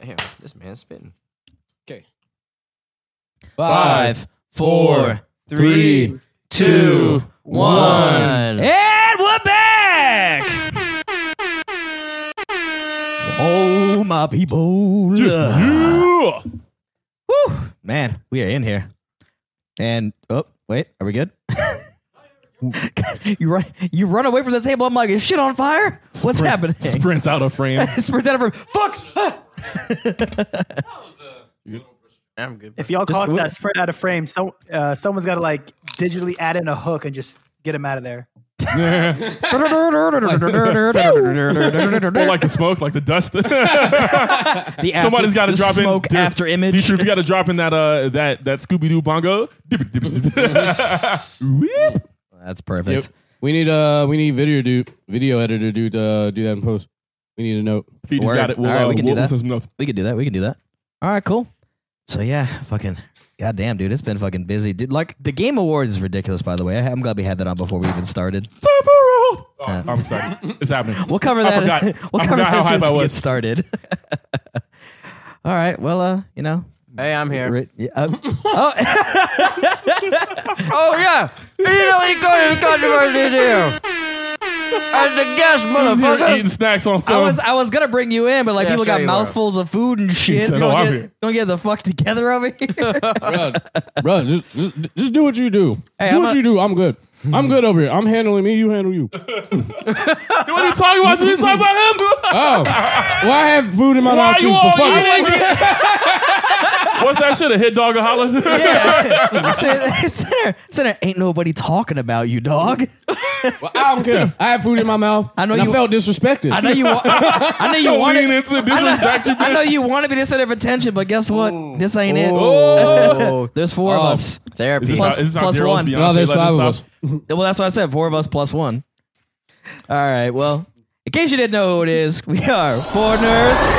Damn, this man's spitting. Okay. Five, four, three, two, one. And we're back! Oh, my people. Yeah. Whew. Man, we are in here. And, oh, wait, are we good? you run, you run away from the table. I'm like, is shit on fire? What's Sprint- happening? Sprints out of frame. Sprint out of Fuck! Ah! I'm good. If y'all caught that spread out of frame, so uh, someone's got to like digitally add in a hook and just get him out of there. Or like the smoke, like the dust. The after- Somebody's got to the drop in smoke Dude, after image. D-Truth, you got to drop in that uh that that Scooby Doo bongo. Whip. That's perfect. Yep. We need uh we need video do video editor to do uh, do that in post. We need a note. Feed Word. got it. We'll, All right, uh, we can we'll, do we'll that. send some notes. We could do that. We can do that. All right, cool. So yeah, fucking goddamn, dude, it's been fucking busy, dude. Like the Game Awards is ridiculous, by the way. I- I'm glad we had that on before we even started. Time for roll. Oh, I'm excited. It's happening. We'll cover I that. forgot. we'll I cover forgot that how as soon hype as I we get was. started. All right. Well, uh, you know, Hey, I'm here. ri- yeah, uh, oh, Oh yeah, you know he got controversy here. As the guest, Here motherfucker. eating snacks on I film. was I was gonna bring you in, but like Yeah, people sure got you mouthfuls of food and shit. said, don't, "Oh, I'm get, here." don't get the fuck together over here. bro, bro just, just just do what you do. Hey, do I'm what a- you do. I'm good. I'm good over here. I'm handling me. You handle you. what are you talking about? You talking about him? Oh, well, I have food in my Why mouth too. you but all fuck it. eating? What's that shit? A hit dog or holler? Center, center, ain't nobody talking about you, dog. Well, I don't care. I have food in my mouth. I know and you- I felt disrespected. I know you. wa- I know you Don't wanted. into the I know, you, I know you wanted me to center of attention, but guess what? This ain't it. Oh, There's four of Oh. us. therapy. Is this Plus- how, is this how one. Beyonce no, there's legend five of us. Well, that's what I said. Four of us plus one. All right. Well, in case you didn't know who it is, we are four nerds.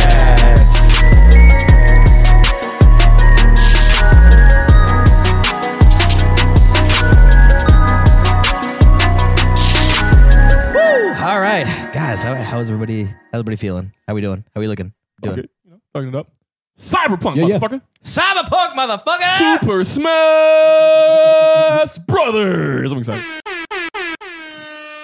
Woo! Guys. How, how's everybody? How's everybody feeling? How we doing? How we looking? Doing? Okay, you know, fucking it up. Cyberpunk, Yeah, yeah. motherfucker. Cyberpunk, motherfucker. Super Smash Brothers. I'm excited.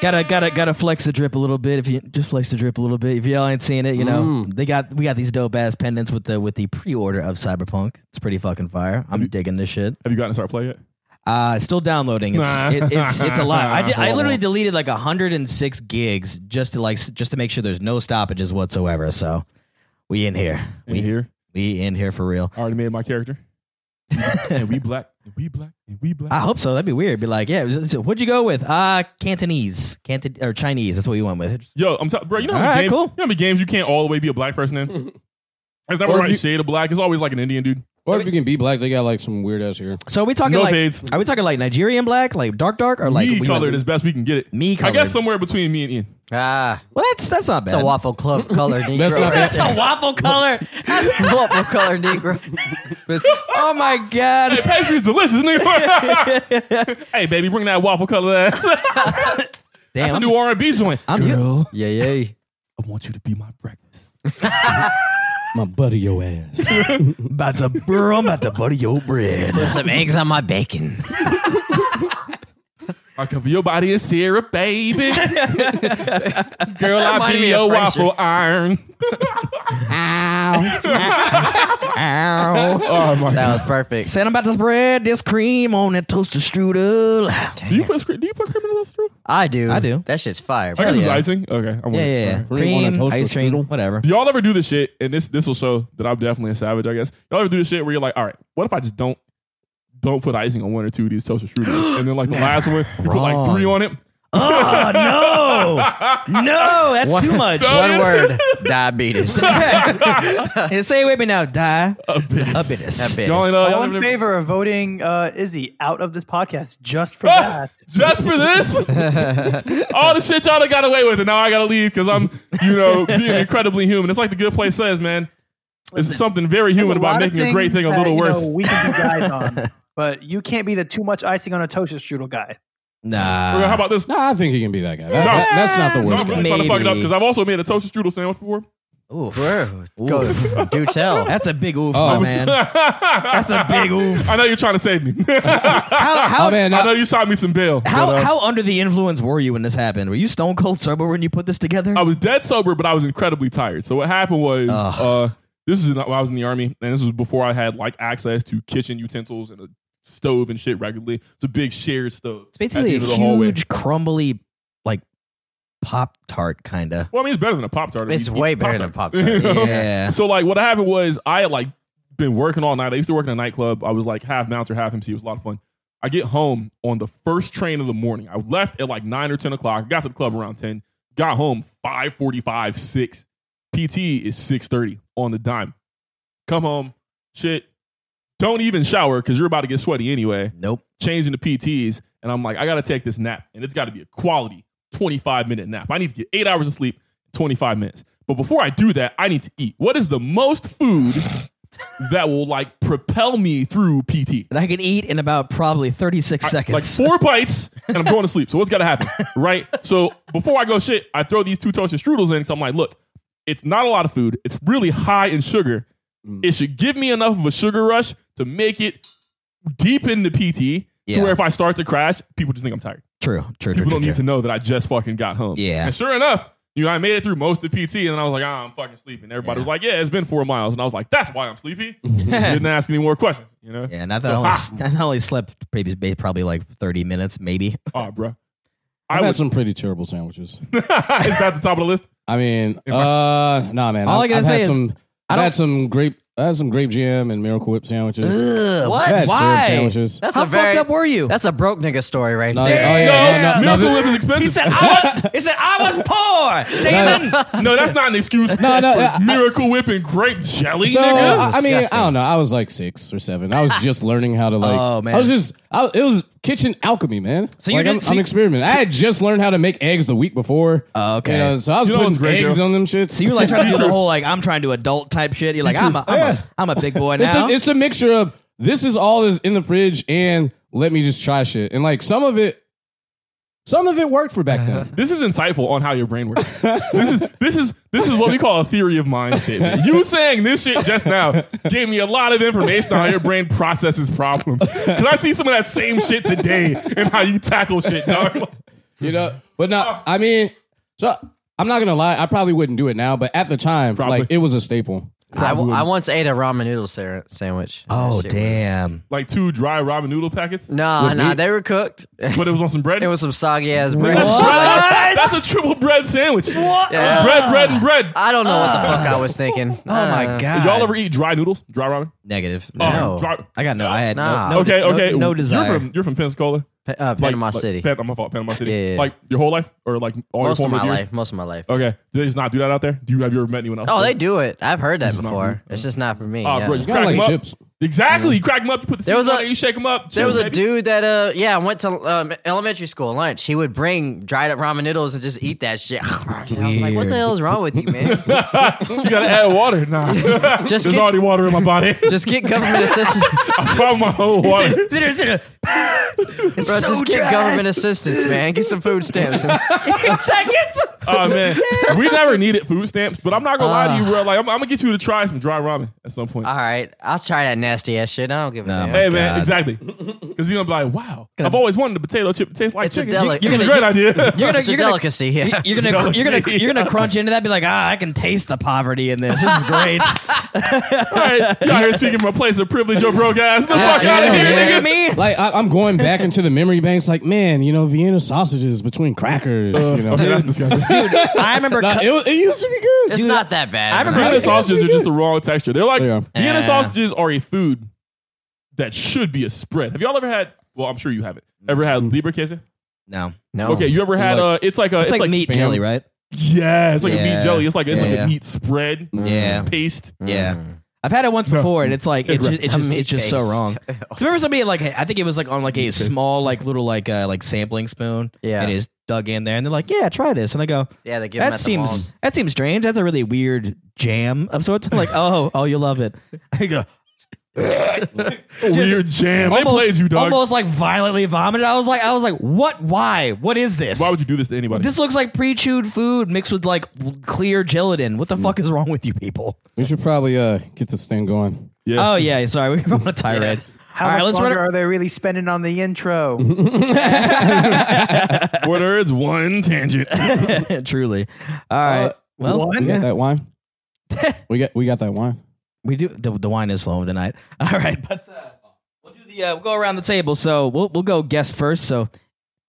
Gotta gotta gotta flex the drip a little bit. If you just flex the drip a little bit. If y'all ain't seen it, you know Mm. they got we got these dope ass pendants with the with the pre order of Cyberpunk. It's pretty fucking fire. I'm digging this shit. Have you gotten to start play yet? Uh still downloading. It's Nah. it, it's it's a lot. I, did, I literally deleted like 106 gigs just to like just to make sure there's no stoppages whatsoever. So we in here. In We here. we in here for real. I already made my character. and we black. And we black. And we black. I hope so. That'd be weird. Be like, yeah. so What'd you go with? Uh Cantonese, Canton or Chinese. That's what you went with. Yo, I'm telling bro, you know how All many right, games cool. you know how many games you can't all the way be a black person in? There's never Or a if right you- shade of black. It's always like an Indian dude. Or if you can be black, they got like some weird ass hair. So are we talking No like fades. are we talking like Nigerian black, like dark dark, or like me we colored as best we can get it. Me I colored. guess somewhere between me and Ian. Ah, Well, that's that's not bad. it's a waffle club color Negro. That's not That's a waffle color. waffle color Negro. oh my god. Hey, god. pastry's delicious, nigga. hey, baby, bring that waffle color ass. That's Damn. a new R&B joint. I'm- Girl, Yeah, yeah. I want you to be my breakfast. My buddy, your ass. about to bro, I'm about to butter your bread. Put some eggs on my bacon. I cover your body in syrup, baby. Girl, I reminded be your waffle iron. Ow. Ow. Oh my That was perfect. Said I'm about to spread this cream on that toaster strudel. Do you put do you put cream in those true? I do. I do. That shit's fire. I bro. guess it's icing. Okay, I'm Yeah, yeah, yeah. alright. Cream on a Cream, toaster ice cream, strudel? whatever. Do y'all ever do this shit? And this this will show that I'm definitely a savage. I guess y'all ever do this shit where you're like, all right, what if I just don't don't put icing on one or two of these toaster strudels, and then like the last one, you put like three on it. Oh no, no, that's One- too much. One word. Diabetes. Hey, Say it with me now. Die. A bit. A bit. Diabetes. Y'all ain't, uh, y'all All in never- favor of voting uh, Izzy out of this podcast just for that. Just for this, all the shit y'all done got away with, and now I gotta leave because I'm, you know, being incredibly human. It's like the good place says, man. It's something very human There's about lot of making a great things thing a that, little you worse. know, we can be guys on, but you can't be the too much icing on a toaster strudel guy. Nah. How about this? Nah, I think he can be that guy. That- No. that- that's not the No, worst I'm guy. trying to fuck it up Maybe. because I've also made a toaster strudel sandwich before, Oof. Bro, go, do tell. That's a big oof, Oh. my man. That's a big oof. I know you're trying to save me. How how Oh man, I know you shot me some bail. how, but, uh, how under the influence were you when this happened? Were you stone cold sober when you put this together? I was dead sober, but I was incredibly tired. So what happened was, uh, this is when I was in the army, and this was before I had like access to kitchen utensils and a stove and shit regularly. It's a big shared stove. It's basically a at the end of the hallway. huge, crumbly, like pop tart kind of. Well, I mean, it's better than a pop tart. It's way better than a Pop-Tart. Yeah. So like, what happened was, I had like been working all night. I used to work in a nightclub. I was like half bouncer, half MC. It was a lot of fun. I get home on the first train of the morning. I left at like nine or ten o'clock. Got to the club around ten. Got home five forty-five, six. PT is six thirty on the dime. Come home, shit. Don't even shower because you're about to get sweaty anyway. Nope. Changing the PTs, and I'm like, I gotta take this nap, and it's got to be a quality 25 minute nap. I need to get eight hours of sleep, 25 minutes. But before I do that, I need to eat. What is the most food that will like propel me through PT? And I can eat in about probably 36 seconds. Like four bites, and I'm going to sleep. So what's got to happen, right? So before I go shit, I throw these two toasted strudels in. So I'm like, look, it's not a lot of food. It's really high in sugar. Mm. It should give me enough of a sugar rush to make it deep into PT Yeah. to where if I start to crash, people just think I'm tired. true, true, true, People true. don't need true. to know that I just fucking got home. Yeah. And sure enough, you know, I made it through most of PT, and then I was like, ah, I'm fucking sleeping. Everybody Yeah. was like, yeah, it's been four miles, and I was like, that's why I'm sleepy. Didn't ask any more questions. You know? Yeah, and I thought I only, I only slept maybe, probably like 30 minutes, maybe. Oh, bro. I've I had would. some pretty terrible sandwiches. is that the top of the list? I mean, uh, nah, man. All I I've, gotta I've say had is, some. I I've had some grape. I had some grape jam and Miracle Whip sandwiches. Ugh, What? I've had syrup Why? sandwiches. That's How a very, fucked up were you? That's a broke nigga story right No, there. oh, yeah, no, no, no, Miracle no, Whip is expensive. he said, I was, he said, I was poor. Damon. no, that's not an excuse. No, no, for I- Miracle Whip and grape jelly, So nigga. I, I mean, disgusting. I don't know. I was like six or seven. I was just learning how to like. Oh, man. I was just. I, it was kitchen alchemy, man. So you like, did- I'm, so I'm you- experimenting. I had just learned how to make eggs the week before. Oh, okay. You know, so I was You know putting what's great, eggs Daryl? on them shits. So you're like trying to do the whole like I'm trying to adult type shit. You're like I'm a, I'm, Yeah. a, I'm a big boy It's now. a, it's a mixture of this is all is in the fridge and let me just try shit. And like some of it, some of it worked for back then. This is insightful on how your brain works. this is this is this is what we call a theory of mind statement. You saying this shit just now gave me a lot of information on how your brain processes problems. Because I see some of that same shit today and how you tackle shit, dog. You know, but no, I mean, so I'm not gonna lie. I probably wouldn't do it now, but at the time, Probably. like it was a staple. I, w- I once ate a ramen noodle sa- sandwich. oh That shit was- damn. Like two dry ramen noodle packets, No, With no, meat? they were cooked. but it was on some bread. It was some soggy ass bread. That's, and shit like that. That's a triple bread sandwich. What? Yeah. bread, bread, and bread. I don't know what the fuck I was thinking. Oh my Uh, god. Y'all ever eat dry noodles? Dry ramen? negative? Oh, No. dry- I got no. I had Nah. no, no. okay, no- okay. No, desire. You're from you're from Pensacola. Pe- uh, Like- Panama like- City. Pan- my fault, Panama City. Yeah, yeah. Like your whole life, or like all your life? most your of my years? life. Most of my life. Okay. Do they just not do that out there? Do you have you ever met anyone else? Oh, they do it. I've heard that It's before. It's just not for me. Oh, yeah. bro, you You crack gotta them like up. chips. Exactly. You crack them up. You put the There was a- on it, you shake them up. There was chill, a baby. dude that uh yeah went to um, elementary school lunch. He would bring dried up ramen noodles and just eat that shit. I was like, "What the Weird. hell is wrong with you, man? you gotta add water. Nah, Just there's get already water in my body. just get government assistance, I found my whole water. Zitter, zitter. bro. so just get dry. government assistance, man. Get some food stamps. seconds. Oh man, we never needed food stamps, but I'm not gonna lie to you, bro. Like I'm, I'm gonna get you to try some dry ramen at some point. All right, I'll try that nasty ass shit. I don't give a No. damn. Hey man, God. exactly. Because you're gonna be like, wow, I've always wanted a potato chip to taste like It's a chicken. deli- It's you're a gonna- great idea. You're gonna, It's a you're gonna, delicacy. Yeah. you're gonna, you're gonna, see. you're gonna crunch into that. and Be like, ah, I can taste the poverty in this. This is great. right, you out here speaking from a place of privilege or broke ass. The fuck out of yeah, here, yeah, niggas. me. Like I, I'm going back into the memory banks. Like man, you know, Vienna sausages between crackers. you know, Okay, that's disgusting. I remember. Nah, cu- it, was- it used to be good. It's not that bad. I remember- Vienna sausages are just the wrong texture. They're like They are. Vienna sausages are a food that should be a spread. Have y'all ever had? Well, I'm sure you haven't. Ever had Leberkäse? no, No. Okay, you ever had? Like- uh, it's like a it's, like, meat spam. jelly, right? Yeah, it's like a Yeah. meat jelly. It's like it's like Yeah. a meat spread Yeah, paste. yeah. I've had it once before, and it's like it's just, it's just, it's just so paste. wrong. So remember somebody like I think it was like on like a small like little like uh, like sampling spoon. Yeah. and it is dug in there, and they're like, "Yeah, try this," and I go, Yeah, they give 'em "That at the seems malls. that seems strange. That's a really weird jam of sorts." I'm like, "Oh, oh, you'll love it." I go, Weird jam. They played you, dog. Almost like violently vomited. I was like, I was like, what? Why? What is this? Why would you do this to anybody? this looks like pre-chewed food mixed with like clear gelatin. What the fuck is wrong with you people? We should probably uh get this thing going. yeah. Oh yeah, sorry, we were on a tirade. How All right, much let's longer run are they really spending on the intro? Four words, one tangent. Truly. All right. well, One? We got that wine. we got we got that wine. We do. The, the wine is flowing tonight. All right, but uh, we'll do the. Uh, we'll go around the table. So we'll we'll go guest first. So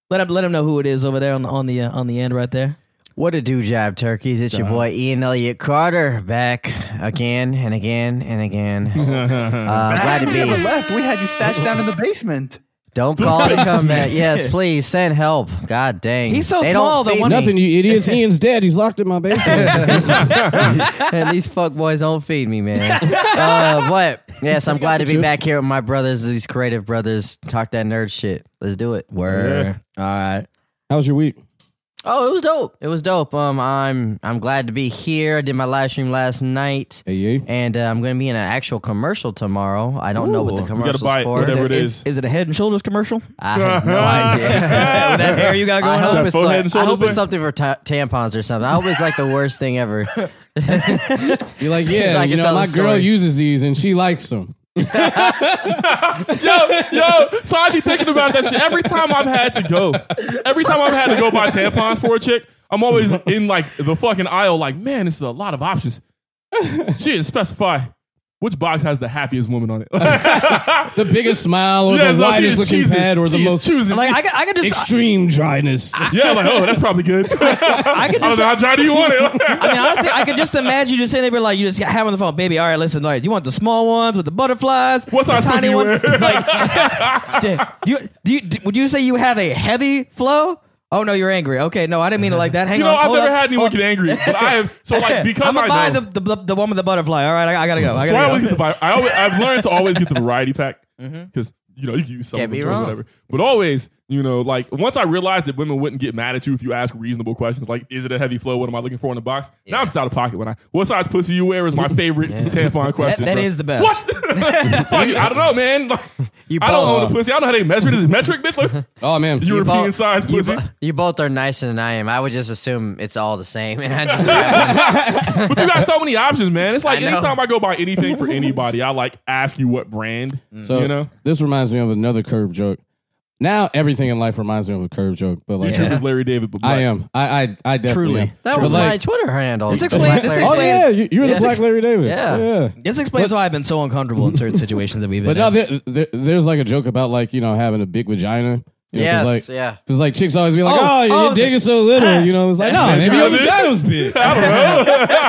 let him let him know who it is over there on the on the uh, on the end right there. What a do job, turkeys. It's your boy Ian Elliot Carter back again and again and again. Uh, glad to we never be. left. We had you stashed down in the basement. Don't call to come back. Yes, please send help. God dang. He's so They small, don't the feed one- me. Nothing, you idiots. Ian's dead. He's locked in my basement. and these fuck boys don't feed me, man. uh, but yes, I'm glad to be Chips. back here with my brothers, these creative brothers. Talk that nerd shit. Let's do it. Word. All right. How was your week? Oh, it was dope. It was dope. Um, I'm I'm glad to be here. I did my live stream last night, Hey, yeah. and uh, I'm going to be in an actual commercial tomorrow. I don't know what the Ooh. You gotta commercial's buy it, for. whatever it Is, is. is it a Head and Shoulders commercial? I have no idea. With that hair you got going I going hope on. it's like, and I hope it's something for ta- tampons or something. I hope it's like the worst thing ever. You're like, yeah, like you know, my girl uses these and she likes them. yo, yo. So I be thinking about that shit every time I've had to go. Every time I've had to go buy tampons for a chick, I'm always in like the fucking aisle. Like, man, this is a lot of options. She didn't specify which box has the happiest woman on it. The biggest smile or Yeah, the so widest looking choosing- pad or the she is most choosing. Like I could, I could just, extreme dryness. yeah, like oh, that's probably good. I I could don't just. know how dry do you want it. I mean, honestly, I could just imagine you just saying they were like, you just have on the phone, baby. All right, listen, all right, you want the small ones with the butterflies? What size tiny one? Like, do you, do you, do- would you say you have a heavy flow? Oh no, you're angry. Okay, no, I didn't mean it like that. Hang on. You know, I've hold never up. had anyone Hold- get angry, but I have. So like because I'm gonna buy know, the, the the one with the butterfly. All right, I, I gotta go. I so I gotta always go. get the. vi- I always, I've learned to always get the variety pack mm-hmm. because you know you can use some Can't of be or wrong. whatever. But always, you know, like once I realized that women wouldn't get mad at you if you ask reasonable questions, like is it a heavy flow? What am I looking for in the box? Now I'm just out of pocket when I. What size pussy you wear is my favorite tampon question. that bro. is the best. What? Fuck it, I don't know, man. Like, You I don't both, own a pussy. I don't know how they measure it. Is it metric, bitch? Like, Oh man, European both- size you, pussy. bo- you both are nicer than I am. I would just assume it's all the same, and I just. But you got so many options, man. It's like I know. anytime I go buy anything for anybody, I like ask you what brand. So you know, this reminds me of another Curb joke. Now everything in life reminds me of a Curb joke, but like Truth is Larry David, but black. I am. I I, I definitely Truly. am. That But was like- my Twitter handle. Let's The explain- Black let's Larry Oh explain- yeah, you- you're Yes. the Black Larry David. Yeah. yeah. This explains why I've been so uncomfortable in certain situations that we've been But now in. there, there, there's like a joke about like you know having a big vagina. You know, 'cause, Yes, like, yeah. Because like chicks always be like, Oh, oh, oh, your dick is so little. You know, it's like, no, maybe your Yeah. vagina was big. yeah.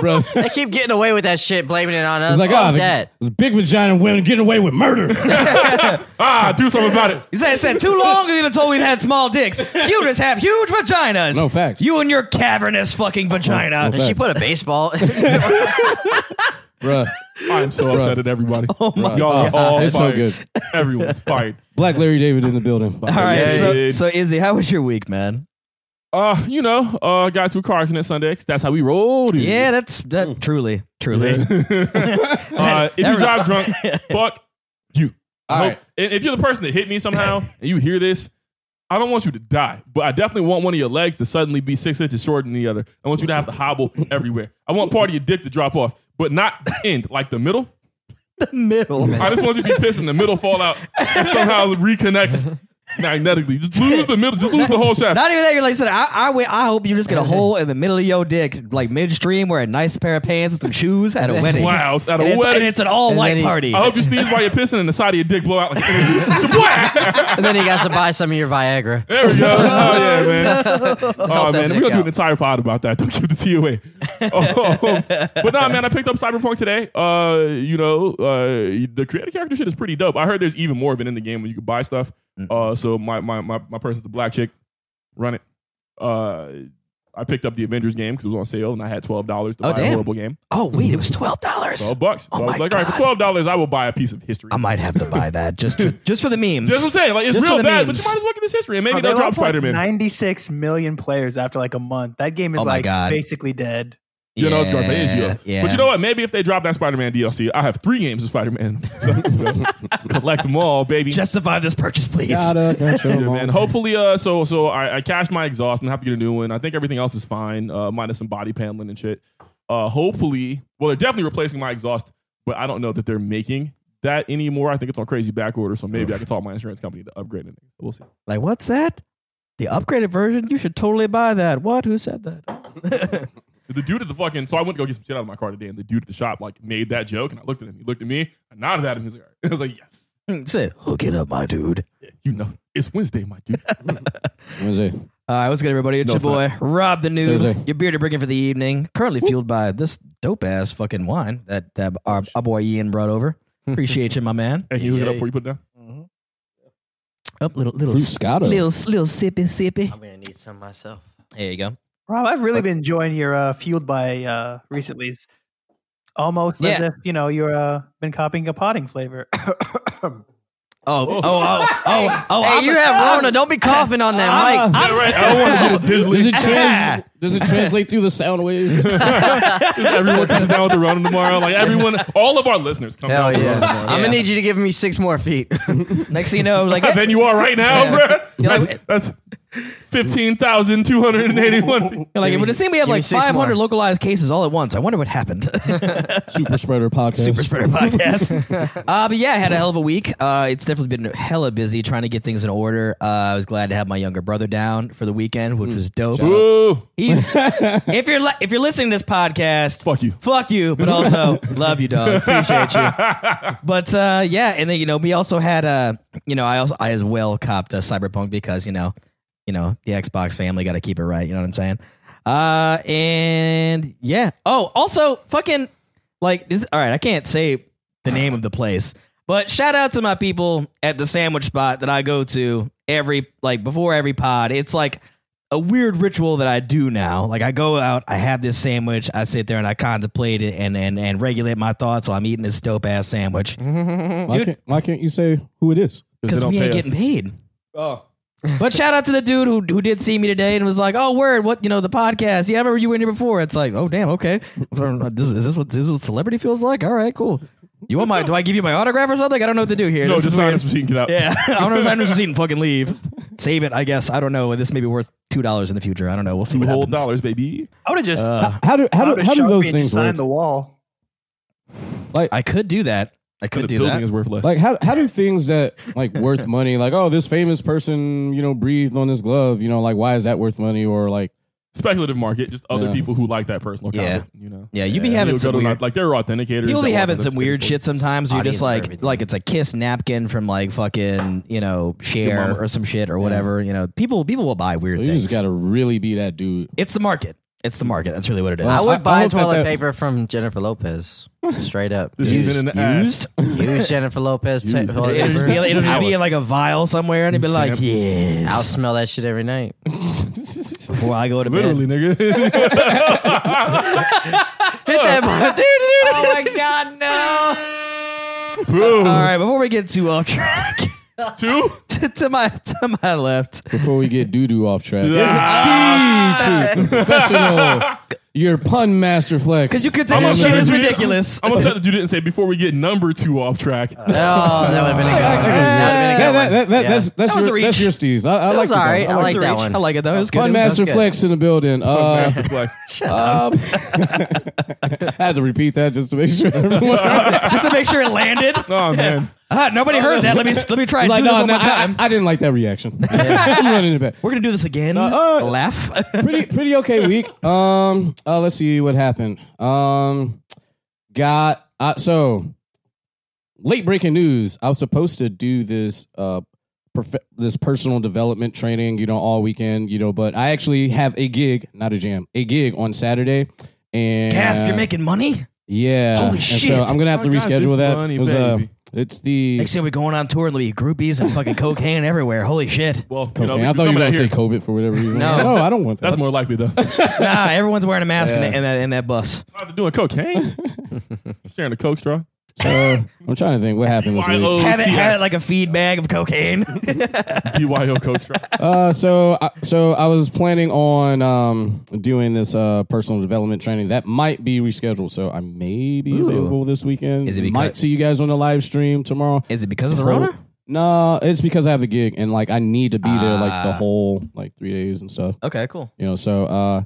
Bro, They keep getting away with that shit, blaming it on us. it's like, Fuck oh, that. the, the big vagina women getting away with murder. Ah, do something about it. You said it said too long. We've been told we've had small dicks. You just have huge vaginas. No facts. You and your cavernous fucking vagina. No And she put a baseball. Bruh, I'm so upset at everybody. Oh my Y'all are all it's so fired. good. Everyone's fired. Black Larry David in the building. All right, Yeah, so yeah. so Izzy, how was your week, man? Uh, you know, uh, got to a car accident Sunday. 'cause That's how we rolled. Yeah, that's that. Truly, truly. Uh, if you drive drunk, fuck you. I All hope- right. and if you're the person that hit me somehow and you hear this, I don't want you to die, but I definitely want one of your legs to suddenly be six inches shorter than the other. I want you to have to hobble everywhere. I want part of your dick to drop off, but not the end, like the middle. the middle. I just want you to be pissed and the middle fall out and somehow reconnects magnetically. Just lose the middle, just lose the whole shaft. Not even that. You're like, I, I, wait- I hope you just get a hole in the middle of your dick, like midstream, wear a nice pair of pants and some shoes at a wedding. Wow, at a and, it's, wedding. and it's an all white he- party. I hope you sneeze while you're pissing and the side of your dick blow out like energy. Splat! and then he got to buy some of your Viagra. There we go. Oh yeah, man. Oh man, we're gonna do an entire pod about that. Don't give the tea away. Um, but nah, man, I picked up Cyberpunk today. Uh, you know, uh, the creative character shit is pretty dope. I heard there's even more of it in the game when you can buy stuff. Uh, so my my my my person's a black chick. Run it. Uh, I picked up the Avengers game because it was on sale and I had twelve dollars to Oh, buy a horrible game. oh wait, it was twelve dollars. Twelve bucks. Oh so I was my like, all right, for twelve dollars, I will buy a piece of history. I might have to buy that just for, just for the memes. That's what I'm saying. Like it's Just for real the bad, but memes. you might as well get this history and maybe Oh, they they'll drop lost Spider Man. 96 million players after like a month. That game is Oh like God. basically dead. You know, it's gonna phase you. Yeah, But you know what? Maybe if they drop that Spider Man DLC, I have three games of Spider Man. So collect them all, baby. Justify this purchase, please. Gotta catch 'em Yeah, all. man. Hopefully, uh, so so I, I cashed my exhaust and have to get a new one. I think everything else is fine, uh, minus some body paneling and shit. Uh, hopefully, well, they're definitely replacing my exhaust, but I don't know that they're making that anymore. I think it's on crazy back order, so maybe I can talk my insurance company to upgrade it. We'll see. Like, what's that? The upgraded version? You should totally buy that. What? Who said that? The dude at the fucking so I went to go get some shit out of my car today, and the dude at the shop like made that joke, and I looked at him. He looked at me, I nodded at him. He's like, all right. I was like, yes, said, hook it up, my dude. Yeah, you know, it's Wednesday, my dude. Wednesday. All right, what's good, everybody? It's No, your it's boy, Rob the Noob. Thursday. Your bearded bringing for the evening. Currently fueled by this dope ass fucking wine that, that our, our boy Ian brought over. Appreciate you, my man. hey, can you hook it up Yay. before you put it down? Up, little, little, Fruit little, little sippy, sippy. I'm gonna need some myself. There you go. Rob, I've really been enjoying your uh, fueled by uh, recently. It's almost as if you know you're uh, been copying a potting flavor. Oh, oh, oh, oh, oh. Hey, I'm you a- have Rona. Don't be coughing on that mic. Yeah, right. I don't want to get it Does it, trans- does it translate through the sound wave? everyone comes down with the Ronin tomorrow. Like everyone, all of our listeners come Hell down with the yeah. I'm gonna need you to give me six more feet. Next thing you know, like, than you are right now, Yeah. bro. That's, like- that's fifteen thousand two hundred and eighty-one. You're like, it me would seem we have give me like six 500 more. localized cases all at once. I wonder what happened. Super spreader podcast. Super Spreader podcast. uh, but yeah, I had a hell of a week. Uh, it's definitely been hella busy trying to get things in order. Uh, I was glad to have my younger brother down for the weekend, which was dope. Ooh, He's if you're li- if you're listening to this podcast, fuck you. fuck you, but also love you, dog. Appreciate you. But uh, yeah, and then you know we also had uh, you know I also I as well copped a Cyberpunk because you know you know the Xbox family got to keep it right. You know what I'm saying? Uh, and yeah. Oh, also fucking like this. All right, I can't say the name of the place, but shout out to my people at the sandwich spot that I go to every like before every pod. It's like a weird ritual that I do now. Like I go out, I have this sandwich, I sit there and I contemplate it and and, and regulate my thoughts while I'm eating this dope ass sandwich Why, Dude. can't, why can't you say who it is? because we ain't us. getting paid. Oh, But shout out to the dude who who did see me today and was like, "Oh, word, what you know the podcast? Yeah, I remember you were in here before." It's like, "Oh, damn, okay. This, is this what this is what celebrity feels like? All right, cool. You want my? Do I give you my autograph or something? I don't know what to do here. no, This just is sign weird. this receipt and get out. Yeah, I want to sign this receipt and fucking leave. Save it, I guess. I don't know. This may be worth two dollars in the future. I don't know. We'll see Two what whole happens. dollars, baby. I would have just Uh, How do how do how do those things just signed work? the wall. Like I could do that. I The could do building that. is worth less. Like how how do things that like worth money? Like oh, this famous person you know breathed on this glove. You know, like why is that worth money? Or like Speculative market, just other Yeah. people who like that personal Yeah. comment. You know, Yeah, you be Yeah, having You'll some go to weird. like there are authenticators. People that be will having some authenticate weird people. shit sometimes. You're just for like, everything. like it's a kiss napkin from like fucking, you know, share mama. or some shit or whatever. You know, people people will buy weird things. you things. just gotta really be that dude. it's the market. It's the market. That's really what it is. I I- I would buy hope that toilet that- paper from Jennifer Lopez. Straight up. This has Used, in the ass. used Jennifer Lopez ta- Used. toilet It'll just paper. it'll just be in like a vial somewhere, and it'd be like, I'll yes. smell that shit every night. Before I go to Literally, bed. nigga. Hit that button. oh my god, no! Boom. All right, before we get too off track, Two. to, to my to my left, Before we get doo doo off track, Ah. it's D2 professional. Your pun master flex. because you could I'm take upset shit that is you didn't- ridiculous. I'm upset that you didn't say before we get number two off track. Oh, that would have been a good one. That would have been a that, good that, one. that, that, Yeah. That's that's That was a your reach. your steez. I, I That like was it, though. all right. I like It's that one. I like it though. It was good. Pun was- master good. flex in the building. Uh, Master flex. um, I had to repeat that just to make sure everyone. just to make sure it landed. Oh man. Ah, nobody heard that. Let me let me try and like, do this no, one no, more I, time. I, I didn't like that reaction. I'm running it back. We're gonna do this again. uh, Laugh. pretty pretty okay week. Um, uh, let's see what happened. Um, got uh, so late breaking news. I was supposed to do this uh prof- this personal development training, you know, all weekend, you know, but I actually have a gig, not a jam, a gig on Saturday. And Gasp! You're making money. yeah. Holy and shit. So I'm gonna have to reschedule that. money, It was, uh, baby. It's the Next thing we're going on tour and there'll be groupies and fucking cocaine everywhere. Holy shit! Well, you cocaine. know, I thought you some were gonna that say. COVID for whatever reason. No. no, I don't want that. That's more likely though. Nah, everyone's wearing a mask in, Yeah. that, in that in that bus. Not doing cocaine. Sharing a coke straw. So I'm trying to think what happened this week. BYO Had it, had CS. like a feed bag of cocaine. BYO coach. Uh, so I, so I was planning on um doing this uh personal development training that might be rescheduled. So I may be Ooh. available this weekend. Is it because- might see you guys on the live stream tomorrow? Is it because of the Rona? No, it's because I have the gig and like I need to be there like the Ah. whole like three days and stuff. Okay, cool. You know, so uh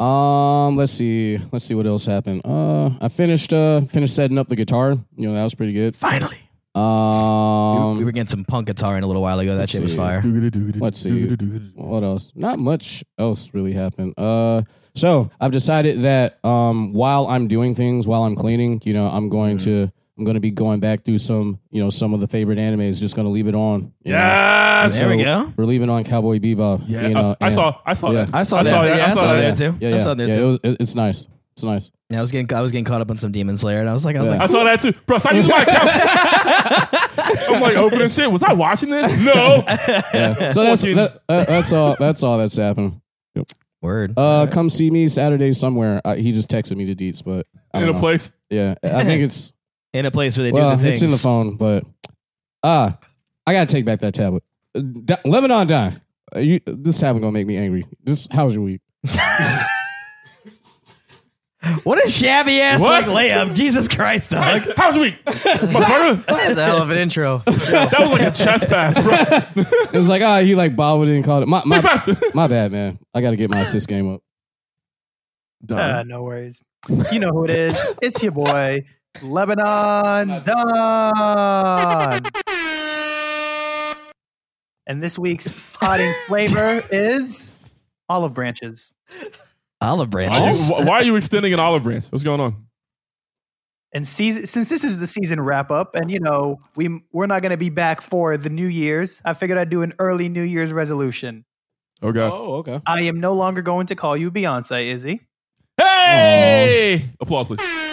um let's see let's see what else happened. Uh I finished uh finished setting up the guitar. You know, that was pretty good. Finally. Um we were getting some punk guitar in a little while ago. That shit was fire. Let's see. what else? Not much else really happened. Uh, so I've decided that um, while I'm doing things, while I'm cleaning, you know, I'm going to I'm going to be going back through some, you know, some of the favorite animes. Just going to leave it on. you know. Yes. There we go. We're leaving on Cowboy Bebop. Yeah. you know, I saw. I saw yeah. that. I saw I saw that. Yeah, I I saw saw that. that too. Yeah, I yeah, saw that yeah. too. It was, it- it's nice. It's nice. Yeah, I was getting I was getting caught up on some Demon Slayer, and I was like, I was Yeah. like, I I was like, saw that too. Bro, stop using my account. I'm like opening shit. Was I watching this? No. Yeah. So that's that, that- that's all. That's all that's happened. word. Uh, come see me Saturday somewhere. Uh, he just texted me the deets, but I In don't a know. place. Yeah, I think it's in a place where they well, do the things. it's in the phone, but uh I gotta take back that tablet. Uh, D- Lebanon die. Uh, you, this tablet gonna make me angry. This how's your week? What a shabby ass What? like layup. Jesus Christ, dog. How's your week? Motherfucker. That's a hell of an intro. That was like a chest pass, bro. It was like ah, he like bobbled it and called it. My my, Think faster. my bad, man. I gotta get my assist game up. Uh, no worries. You know who it is. It's your boy, Lebanon Don. And this week's potting flavor is olive branches. Olive Why are, branches. you, why are you extending an olive branch? What's going on? And season, since this is the season wrap up, and you know we we're not going to be back for the New Year's, I figured I'd do an early New Year's resolution. Okay. Oh, okay. I am no longer going to call you Beyonce, Izzy. Hey! Applause, please.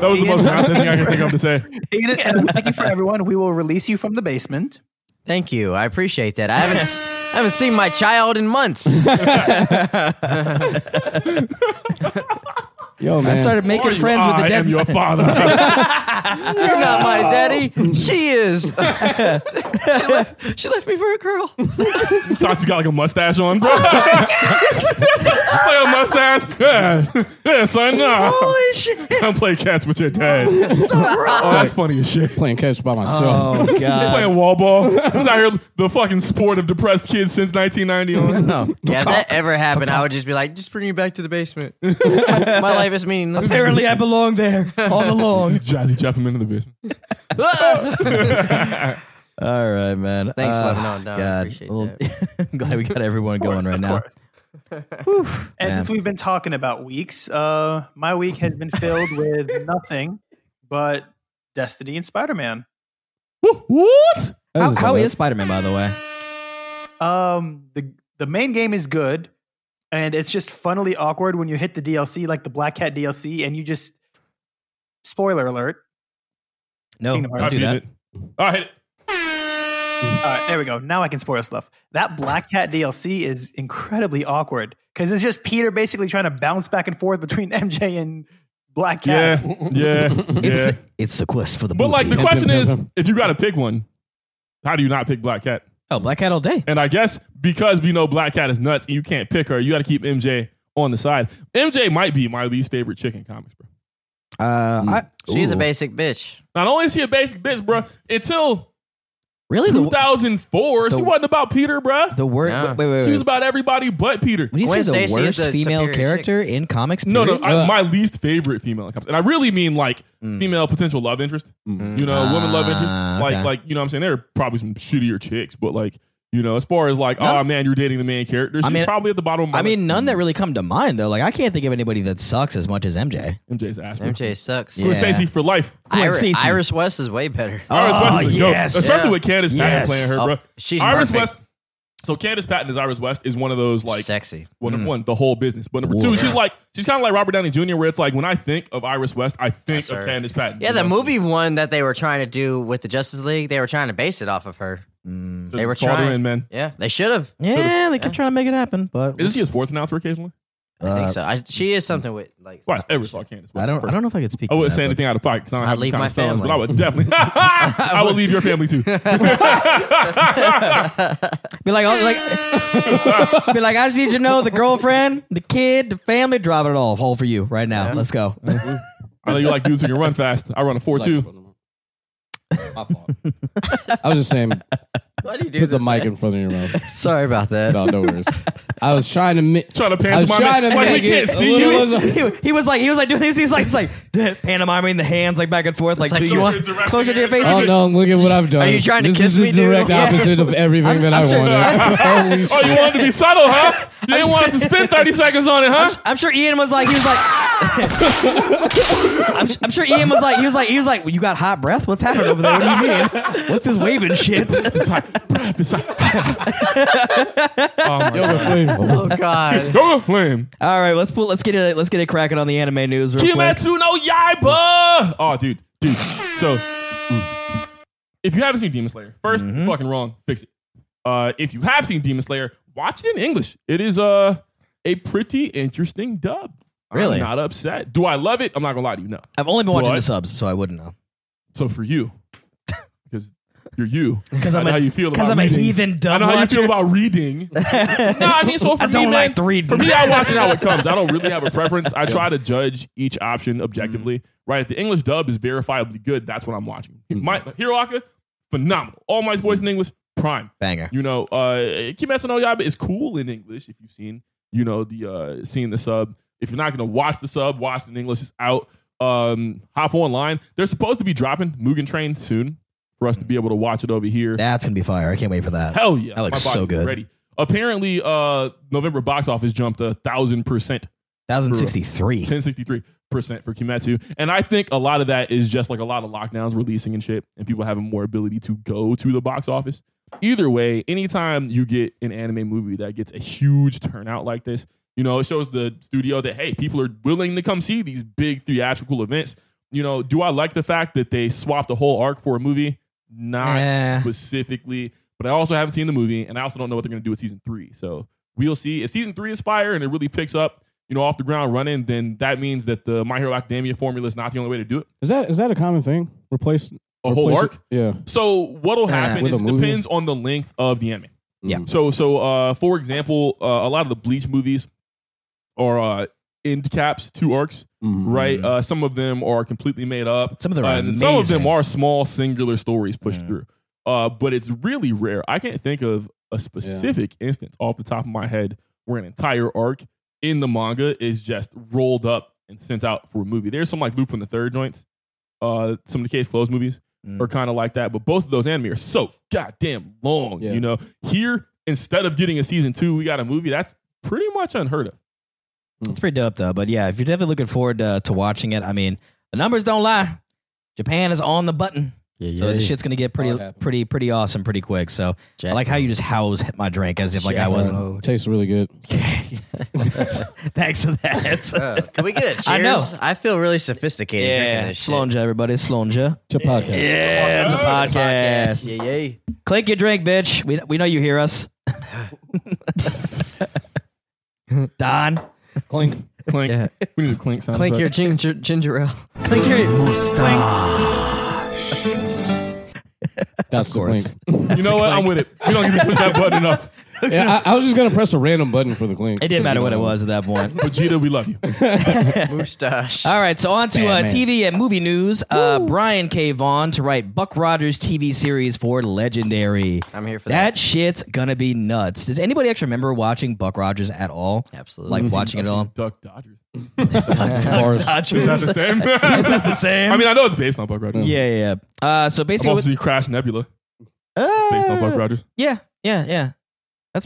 That was the most nonsense thing I can think of to say. And uh, thank you for everyone. We will release you from the basement. Thank you. I appreciate that. I haven't s- I haven't seen my child in months. Yo, man. I started making you? friends with the dead. I dead. am your father. You're not my daddy. She is. she, left, she left me for a girl. Toxic got like a mustache on, bro. Oh like a mustache. Yeah, yeah, son. Nah. Holy shit. I'm playing cats with your dad. Oh, that's funny as shit. playing catch by myself. Oh god. Playing wall ball. This out here the fucking sport of depressed kids since 1990 on. No. Yeah, if that ever happened, I would just be like, just bring me back to the basement. my life is meaningless. Apparently, I belong there all along. Jazzy Jeffman in the vision. All right, man. Thanks, Uh, Lebanon. Don. I God, appreciate Well, I'm glad we got everyone going right now. course. And Man. since we've been talking about weeks, uh, my week has been filled with nothing but Destiny and Spider Man. What? That How, isn't so how bad. is Spider Man, by the way? Um, the the main game is good, and it's just funnily awkward when you hit the DLC, like the Black Cat DLC, and you just spoiler alert. No, Kingdom don't Hearts. do that. it. I hit it. All right, there we go. Now I can spoil stuff. That Black Cat DLC is incredibly awkward because it's just Peter basically trying to bounce back and forth between MJ and Black Cat. yeah, It's yeah. it's the quest for the. But like the question is, pim, pim. if you got to pick one, how do you not pick Black Cat? Oh, Black Cat all day. And I guess because we know Black Cat is nuts and you can't pick her, you got to keep MJ on the side. MJ might be my least favorite chick in comics, bro. Uh, I, She's a basic bitch. Not only is she a basic bitch, bro, until Really, 2004, she the- wasn't about Peter, bro. the word. Yeah. Wait, wait, wait. She was about everybody but Peter. when you Gwen say the Stacy is worst the female superior character in comics, No, no, period? I, my least favorite female in comics, and I really mean like Mm. female potential love interest. Mm. You know, woman love interest. Ah, Like, okay. like you know, what I'm saying there are probably some shittier chicks, but like you know, as far as like, No. oh man, you're dating the main character, she's I mean- probably at the bottom. of my I mean, list. none that really come to mind though. Like, I can't think of anybody that sucks as much as MJ. MJ's ass. MJ sucks. Yeah. Stacy for life. Gwen Iris, Stacy. Iris West is way better. Iris Oh, West is oh, the goat, yes. especially Yeah. with Candice Patton Yes. playing her, Oh, bro. she's Iris perfect. West. So Candice Patton is Iris West is one of those like Sexy. well, number mm. one, the whole business. But number two, Woof. she's like she's kind of like Robert Downey Jr. Where it's like when I think of Iris West, I think Yes, of sir. Candice Patton. Yeah, you the know? movie one that they were trying to do with the Justice League, they were trying to base it off of her. Mm. They were Called her trying. in, man. Yeah, they should have. Yeah, they kept Yeah. trying to make it happen, but Isn't she a sports announcer occasionally? I think so. I, she is something with like. Well, I ever saw Candice. I don't. I don't know if I could speak. I wouldn't say but- anything out of pocket because I don't I'd have leave my of stones, but I family. would definitely. I would leave your family too. Be like, oh, like, be like, I just need you to know the girlfriend, the kid, the family, drop it all. Whole for you right now. Let's go. I know you like dudes who can run fast. I run a four two. My fault. I was just saying, Why do you do put the this? mic in front of your mouth. Sorry about that. No, no worries. I was trying to. Mi- Trying to I pan was my trying to like we make can't it a see little- you. he, he was like, he was like doing this. He's like, he's like pantomiming the hands like back and forth, like, like, do you want it's closer to your face? Oh no! Look at what I've done. Are you trying to this kiss is me, the dude? direct Yeah. opposite of everything that I I'm sure- wanted. Holy Oh, you wanted to be subtle, huh? You didn't want us to spend thirty seconds on it, huh? I'm sure Ian was like, he was like, I'm, I'm sure Ian was like, he was like, he was like, well, you got hot breath? What's happening over there? What do you mean? What's this waving shit? Oh my Yo, god. the flame. Oh God. Go flame. All right, let's pull, let's get it, let's get it cracking on the anime news real quick. Kimetsu no Yaiba. Oh, dude, dude. So, if you haven't seen Demon Slayer, 1st Mm-hmm. fucking wrong. Fix it. Uh, if you have seen Demon Slayer, watch it in English. It is uh, a pretty interesting dub. Really? I'm not upset. Do I love it? I'm not gonna lie to you. No. I've only been watching What? the subs, so I wouldn't know. So for you, because you're you. 'Cause I'm a- how you feel 'cause about I'm a reading. heathen I know how you feel about reading. no, I mean, so for I me, don't man, like. For me, I watch it how it comes. I don't really have a preference. I try to judge each option objectively. Right, if the English dub is verifiably good, that's what I'm watching. My Hero Aca, phenomenal. All my voice in English, prime. Banger. You know, uh, Kimetsu no Yaiba is cool in English if you've seen, you know, the uh, seen the sub. If you're not gonna watch the sub, watch in English. It's out. Um, hop online. They're supposed to be dropping Mugen Train soon for us to be able to watch it over here. That's gonna be fire. I can't wait for that. Hell yeah, That looks so good. Ready. Apparently, uh, November box office jumped a thousand percent, 1063. ten sixty three percent for Kimetsu, and I think a lot of that is just like a lot of lockdowns releasing and shit, and people having more ability to go to the box office. Either way, anytime you get an anime movie that gets a huge turnout like this, you know, it shows the studio that hey, people are willing to come see these big theatrical events. You know, do I like the fact that they swapped the whole arc for a movie? Not Eh. specifically, but I also haven't seen the movie, and I also don't know what they're going to do with season three. So we'll see. If season three is fire and it really picks up, you know, off the ground running, then that means that the My Hero Academia formula is not the only way to do it. Is that is that a common thing? Replace A whole arc. it? Yeah. So what'll happen With is it movie? depends on the length of the anime. Yeah. So so uh, for example, uh, a lot of the Bleach movies are uh, end caps, two arcs, Mhm. right? Uh, some of them are completely made up. Some of them are Uh, and some of them are small singular stories pushed Mm. through. Uh, but it's really rare. I can't think of a specific instance off the top of my head where an entire arc in the manga is just rolled up and sent out for a movie. There's some like Lupin the Third joints. Uh, some of the case closed movies Mm. are kind of like that, but both of those anime are so goddamn long. Yeah. You know, here instead of getting a season two, we got a movie. That's pretty much unheard of. It's pretty dope though. But yeah, if you're definitely looking forward to, to watching it, I mean, the numbers don't lie. Japan is on the button. Yeah, So this shit's gonna get pretty, it happened. pretty, pretty awesome pretty quick. So I like how you just house my drink as if like I wasn't. mode. Tastes really good. Thanks for that. Uh, can we get a cheers? I know. I feel really sophisticated yeah, this. Sláinte, everybody, Sláinte. It's a podcast. Yeah, it's a podcast. Yeah, yeah. Clink your drink, bitch. We we know you hear us. Don, Clink. Clink. Yeah. We need a clink sound. Clink effect. your ginger, ginger ale. clink your mustache. That's the course. clink. You know what? I'm with it. We don't even to push that button enough. Yeah, I, I was just gonna press a random button for the clink. It didn't matter what it was at that point. Vegeta, we love you. Moustache. All right, so on to uh, Man, man. TV and movie news. Uh, Brian K. Vaughan to write Buck Rogers TV series for Legendary. I'm here for that. That shit's gonna be nuts. Does anybody actually remember watching Buck Rogers at all? Absolutely. Like watching it all? Duck Dodgers. Bars. Is that the same? Is that the same? I mean, I know it's based on Buck Rogers. yeah, yeah. yeah. Uh, so I'm basically, also see Crash Nebula uh, based on Buck Rogers. Yeah, yeah, yeah.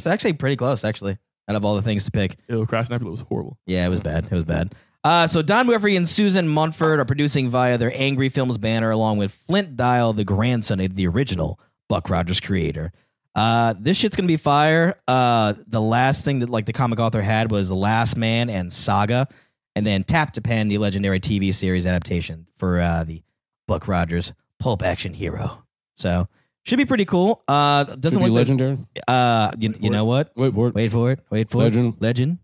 That's actually pretty close, actually. Out of all the things to pick, Ew, Crash Nebula was horrible. yeah, it was bad. It was bad. Uh, so Don Murphy and Susan Montford are producing via their Angry Films banner, along with Flint Dille, the grandson of the original Buck Rogers creator. Uh, this shit's gonna be fire. Uh, the last thing that like the comic author had was The Last Man and Saga, and then Tap to Pen, the legendary TV series adaptation for uh, the Buck Rogers pulp action hero. So should be pretty cool. Uh, doesn't be look legendary. The, uh, you, you know what? Wait for it. Wait for it. Wait for Legend. it. Legend.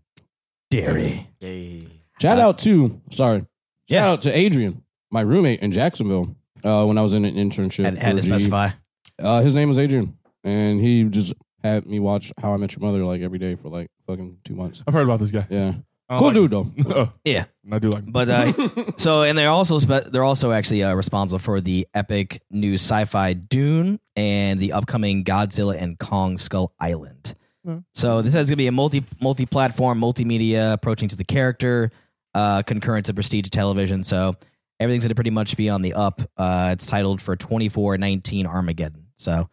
Dairy. Yay. Shout out to sorry. Shout out to Adrian, my roommate in Jacksonville. Uh, when I was in an internship, Had, had for to GE. specify. Uh, his name was Adrian, and he just had me watch How I Met Your Mother like every day for like fucking two months. I've heard about this guy. Yeah, I cool don't dude though. Yeah. I do like him. But uh, so, and they're also spe- they're also actually uh, responsible for the epic new sci-fi Dune and the upcoming Godzilla and Kong Skull Island. So this is going to be a multi multi-platform, multimedia approaching to the character, uh, concurrent to prestige television. So everything's going to pretty much be on the up. Uh, it's titled for twenty four nineteen Armageddon. So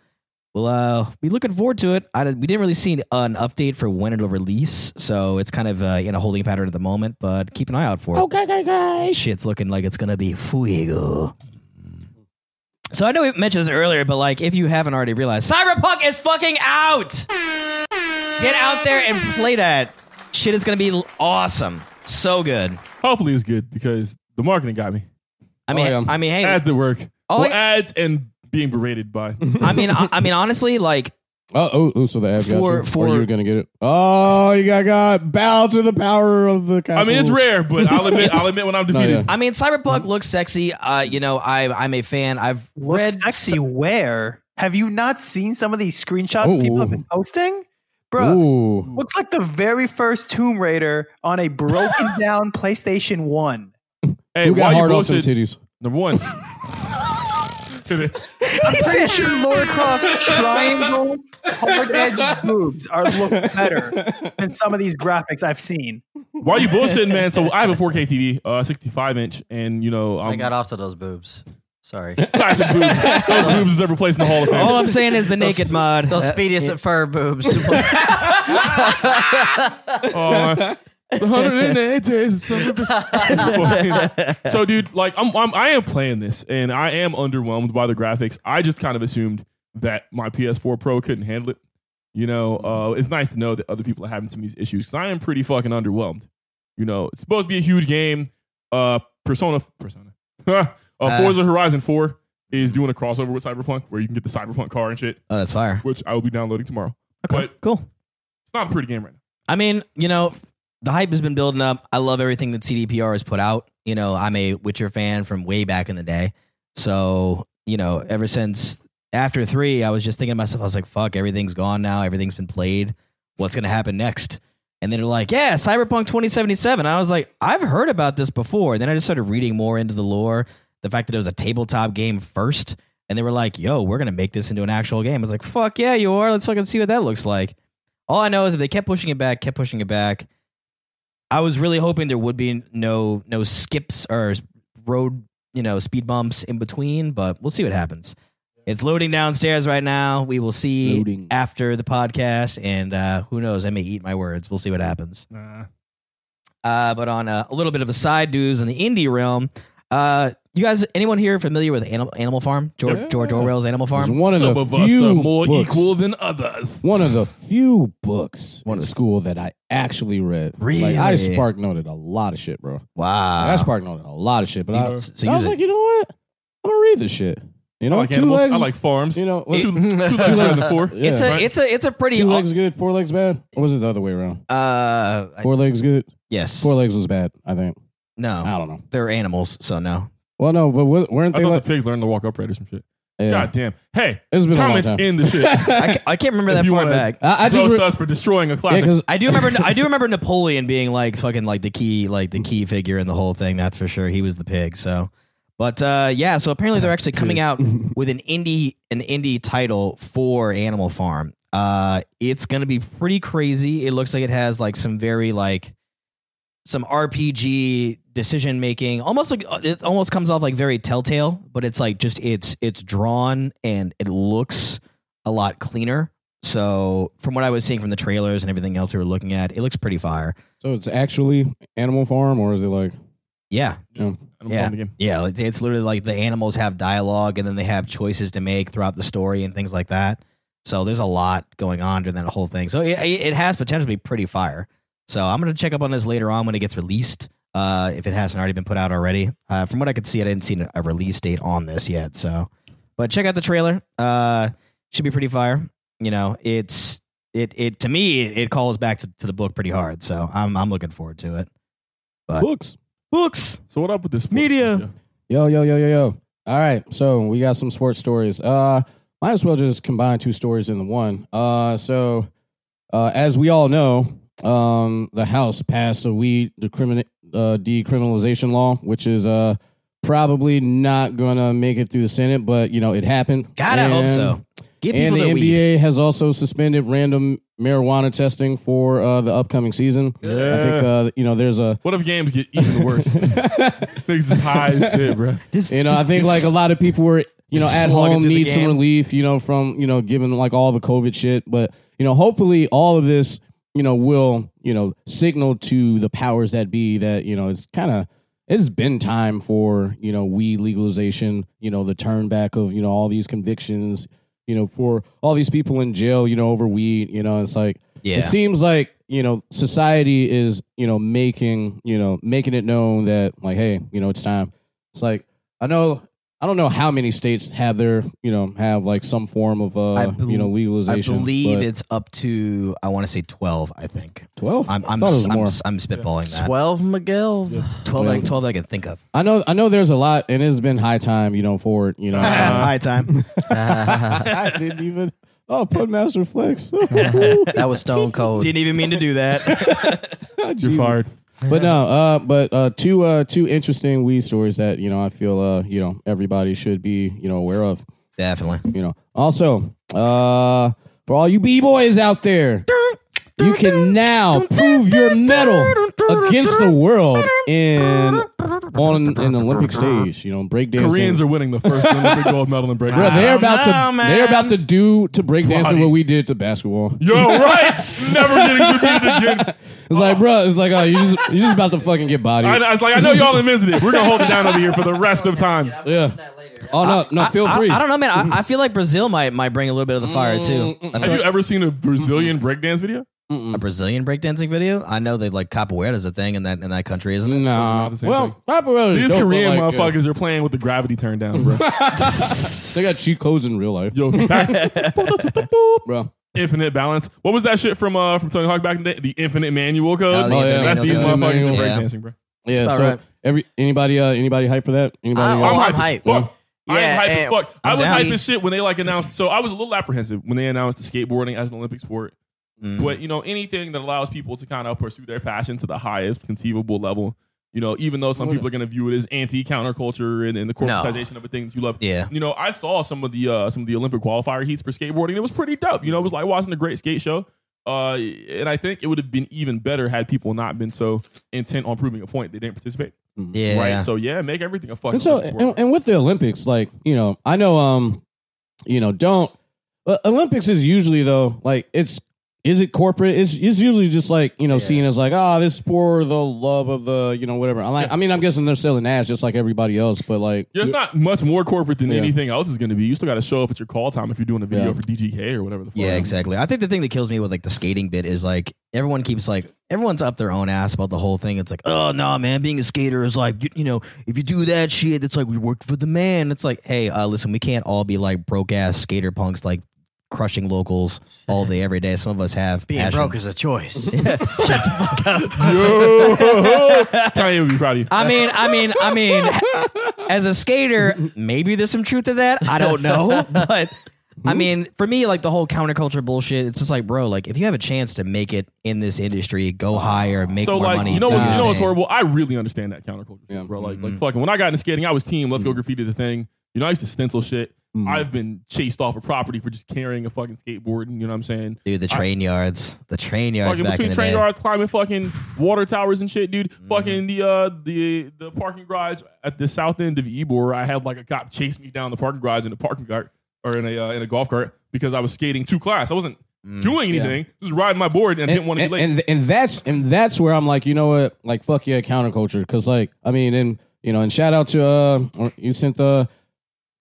we'll uh, be looking forward to it. I, we didn't really see an update for when it'll release, so it's kind of uh, in a holding pattern at the moment. But keep an eye out for it. okay, okay, guys. Shit's looking like it's gonna be fuego. So I know we mentioned this earlier, but like if you haven't already realized, Cyberpunk is fucking out. Get out there and play that. Shit is gonna be awesome. So good. Hopefully it's good because the marketing got me. I mean, Oh, yeah. I mean, hey, Ads at work. All well, I- ads and being berated by. I mean, I, I mean, honestly, like Oh, oh, oh, so the ad got For- you? for- or you were gonna get it? Oh, you got got bow to the power of the. I mean, it's capitals. rare, but I'll admit, I'll admit when I'm defeated. yeah. I mean, Cyberpunk looks sexy. Uh, you know, I I'm a fan. I've Look read sexy where? Have you not seen some of these screenshots people have been posting? Bro, Ooh, looks like the very first Tomb Raider on a broken down PlayStation 1. Hey, who why got you hard off them bullshit? titties? Number one. I'm pretty sure Laura Croft's triangle hard edge boobs are look better than some of these graphics I've seen. why are you bullshitting, man? So I have a 4K TV, uh, 65 inch, and you know, I'm I got off to those boobs. Sorry. classic boobs. Those boobs is ever placed in the Hall of Fame. All I'm saying is the naked mod. Those Uh, speediest at fur boobs. Uh, the 108 days of summer. so, dude, like, I'm, I'm, I am playing this, and I am underwhelmed by the graphics. I just kind of assumed that my PS4 Pro couldn't handle it. You know, uh, it's nice to know that other people are having some of these issues because I am pretty fucking underwhelmed. You know, it's supposed to be a huge game. Uh, Persona, Persona, uh, Forza Horizon 4 is doing a crossover with Cyberpunk where you can get the Cyberpunk car and shit, oh, that's fire. which I will be downloading tomorrow. But Cool. it's not a pretty game right now. I mean, you know, the hype has been building up. I love everything that CDPR has put out. You know, I'm a Witcher fan from way back in the day. So, you know, ever since after three, I was just thinking to myself, I was like, fuck, everything's gone now. Everything's been played. What's going to happen next? And then they're like, yeah, Cyberpunk 2077. I was like, I've heard about this before. And then I just started reading more into the lore, the fact that it was a tabletop game first. And they were like, yo, we're going to make this into an actual game. I was like, fuck yeah, you are. Let's fucking see what that looks like. All I know is that they kept pushing it back, kept pushing it back. I was really hoping there would be no no skips or road, you know, speed bumps in between, but we'll see what happens. It's loading downstairs right now. We will see Loading. after the podcast, and uh, who knows? I may eat my words. We'll see what happens. Nah. Uh, but on a, a little bit of a side news in the indie realm, uh, you guys, anyone here familiar with Animal, Animal Farm? George, Yeah. George Orwell's Animal Farm. It's one of Some the of us few are more books, equal than others. One of the few books One in of- school that I actually read. Really? Like I spark noted a lot of shit, bro. Wow. I spark noted a lot of shit, but I, So you I was just- like, you know what? I'm gonna read this shit. You I know, like two animals. legs. I like farms. you know, what- two, two legs better than four. Yeah. it's a right. it's a it's a pretty two legs good, four legs bad, or was it the other way around? uh I- Four legs good, yes four legs was bad. I think. No I don't know. they're animals so no Well, no, but wa- weren't I they thought like? the pigs learned to walk upright or some shit. Yeah. God damn. Hey, It's been a long comments time. in the shit. I, ca- I can't remember that you far wanna- back I, I just Roast re- us for destroying a yeah, classic. because I do remember I do remember Napoleon being like fucking like the key like the key figure in the whole thing that's for sure he was the pig so but uh yeah so apparently they're actually coming out with an indie an indie title for Animal Farm uh it's gonna be pretty crazy it looks like it has like some very like some RPG decision making almost like uh, it almost comes off like very telltale but it's like just it's it's drawn and it looks a lot cleaner. So from what I was seeing from the trailers and everything else we were looking at it looks pretty fire. So it's actually Animal Farm, or is it like? yeah. You yeah. playing yeah it's, it's literally like the animals have dialogue and then they have choices to make throughout the story and things like that. So there's a lot going on during that whole thing. So it, it has potential to be pretty fire so i'm going to check up on this later on when it gets released uh, if it hasn't already been put out already uh, from what i could see i didn't see a release date on this yet so but check out the trailer uh, should be pretty fire you know it's it it to me it, calls back to, to the book pretty hard. So I'm I'm looking forward to it. But Books. books. So what up with this Media. Yo, yo, yo, yo, yo. All right. So we got some sports stories. Uh might as well just combine two stories into one. Uh so uh as we all know, um the House passed a weed decrimin- uh, decriminalization law, which is uh probably not gonna make it through the Senate, but you know, it happened. God, I hope so. Give And people the NBA weed. has also suspended random marijuana testing for uh, the upcoming season. I think uh, you know there's a What if games get even worse? Niggas is high as shit, bro. Just- you know I think just- like a lot of people were you know at home need some relief you know from you know given like all the COVID shit, but you know hopefully all of this you know will you know signal to the powers that be that you know it's kind of it's been time for you know weed legalization you know the turn back of you know all these convictions you know for all these people in jail you know over weed you know it's like yeah. it seems like you know society is you know making you know making it known that like hey you know it's time it's like i know i don't know how many states have their you know have like some form of uh bel- you know legalization. I believe it's up to I want to say twelve. I think 12 I'm I'm thought it I'm, more. I'm spitballing that. Twelve Miguel. Twelve, I, Yeah. twelve I can think of. i know i know there's a lot and it's been high time you know for it you know High time. i didn't even oh put master flex that was Stone Cold. Didn't even mean to do that. You're fired. But no, uh, but uh, two uh, two interesting weed stories that you know I feel uh, you know everybody should be you know aware of. Definitely. You know, also uh, for all you b boys out there, you can now prove your medal against the world in on an Olympic stage. You know, breakdancing. Koreans are winning the first Olympic gold medal in breakdancing. Bro, they're about know, to man. they're about to do to breakdancing what we did to basketball. Yo, right? Never getting to repeated again. It's like, bro, it's like, oh, you just you just about to fucking get bodied. I, I was like, I know y'all invented it. We're gonna hold it down over here for the rest of time. Yeah. Oh no, no, feel I, free. I don't know, man. I, I feel like Brazil might might bring a little bit of the fire too. I Have feel you like ever seen a Brazilian breakdance video? A Brazilian breakdancing video. I know they like capoeira is a thing in that in that country, isn't it? No. the same Well, thing. capoeira is These dope, but, Korean like, yeah. motherfuckers are playing with the gravity turned down, bro. They got cheat codes in real life, Yo, that's bro. infinite balance. What was that shit from uh from Tony Hawk back in the day? The infinite manual code. Oh, the Oh, yeah. That's these code. motherfuckers in Yeah. breakdancing, bro. Yeah. So right. every anybody uh anybody hype for that? Anybody? I'm uh, Oh, I'm hype hype. as fuck. I Yeah, am hype as and- fuck. I I'm was down. hype as shit when they like announced. So I was a little apprehensive when they announced the skateboarding as an Olympic sport. Mm. But you know, anything that allows people to kind of pursue their passion to the highest conceivable level. You know, even though some people are going to view it as anti counterculture and, and the corporatization of a thing that you love. Yeah. You know, I saw some of the uh, some of the Olympic qualifier heats for skateboarding. It was pretty dope. You know, it was like watching a great skate show. Uh, and I think it would have been even better had people not been so intent on proving a point they didn't participate. Yeah. Right. So yeah, make everything a fucking and so and, and with the Olympics, like you know, I know, um, you know, don't uh, Olympics is usually though like it's is it corporate? It's it's usually just like you know seen as like ah this is for the love of the you know whatever. I like I mean I'm guessing they're selling ads just like everybody else, but like Yeah, it's not much more corporate than Yeah. anything else is going to be. You still got to show up at your call time if you're doing a video Yeah. for DGK or whatever the fuck. Yeah, exactly. I think the thing that kills me with like the skating bit is like everyone keeps like everyone's up their own ass about the whole thing. It's like, oh no, man, being a skater is like you, you know, if you do that shit, it's like we worked for the man. It's like, hey, uh, listen, we can't all be like broke ass skater punks like crushing locals all day every day. Some of us have Being passions. broke is a choice. Yo, Kanye would be proud of you. I mean, I mean, I mean, as a skater, maybe there's some truth to that. I don't know, but I mean, for me, like the whole counterculture bullshit, it's just like, bro, like if you have a chance to make it in this industry, go higher, make So more like, money. you know, do what, your you know what's thing. horrible? I really understand that counterculture, Yeah. bro. Like, Mm-hmm. like fucking when I got into skating, I was team. Let's go graffiti the thing. You know, I used to stencil shit. Mm-hmm. I've been chased off a property for just carrying a fucking skateboard. And you know what I'm saying? Dude, the train yards, the train yards Fucking back in between the train day. yards, climbing fucking water towers and shit, dude. Mm-hmm. Fucking the uh the the parking garage at the south end of Ybor, I had like a cop chase me down the parking garage in a parking cart or in a uh, in a golf cart because I was skating to class. I wasn't Mm. doing anything, just riding my board and, didn't want to and, be late. and and that's and that's where I'm like, you know what, like fuck yeah, counterculture, because like I mean, and you know, and shout out to uh, or you sent the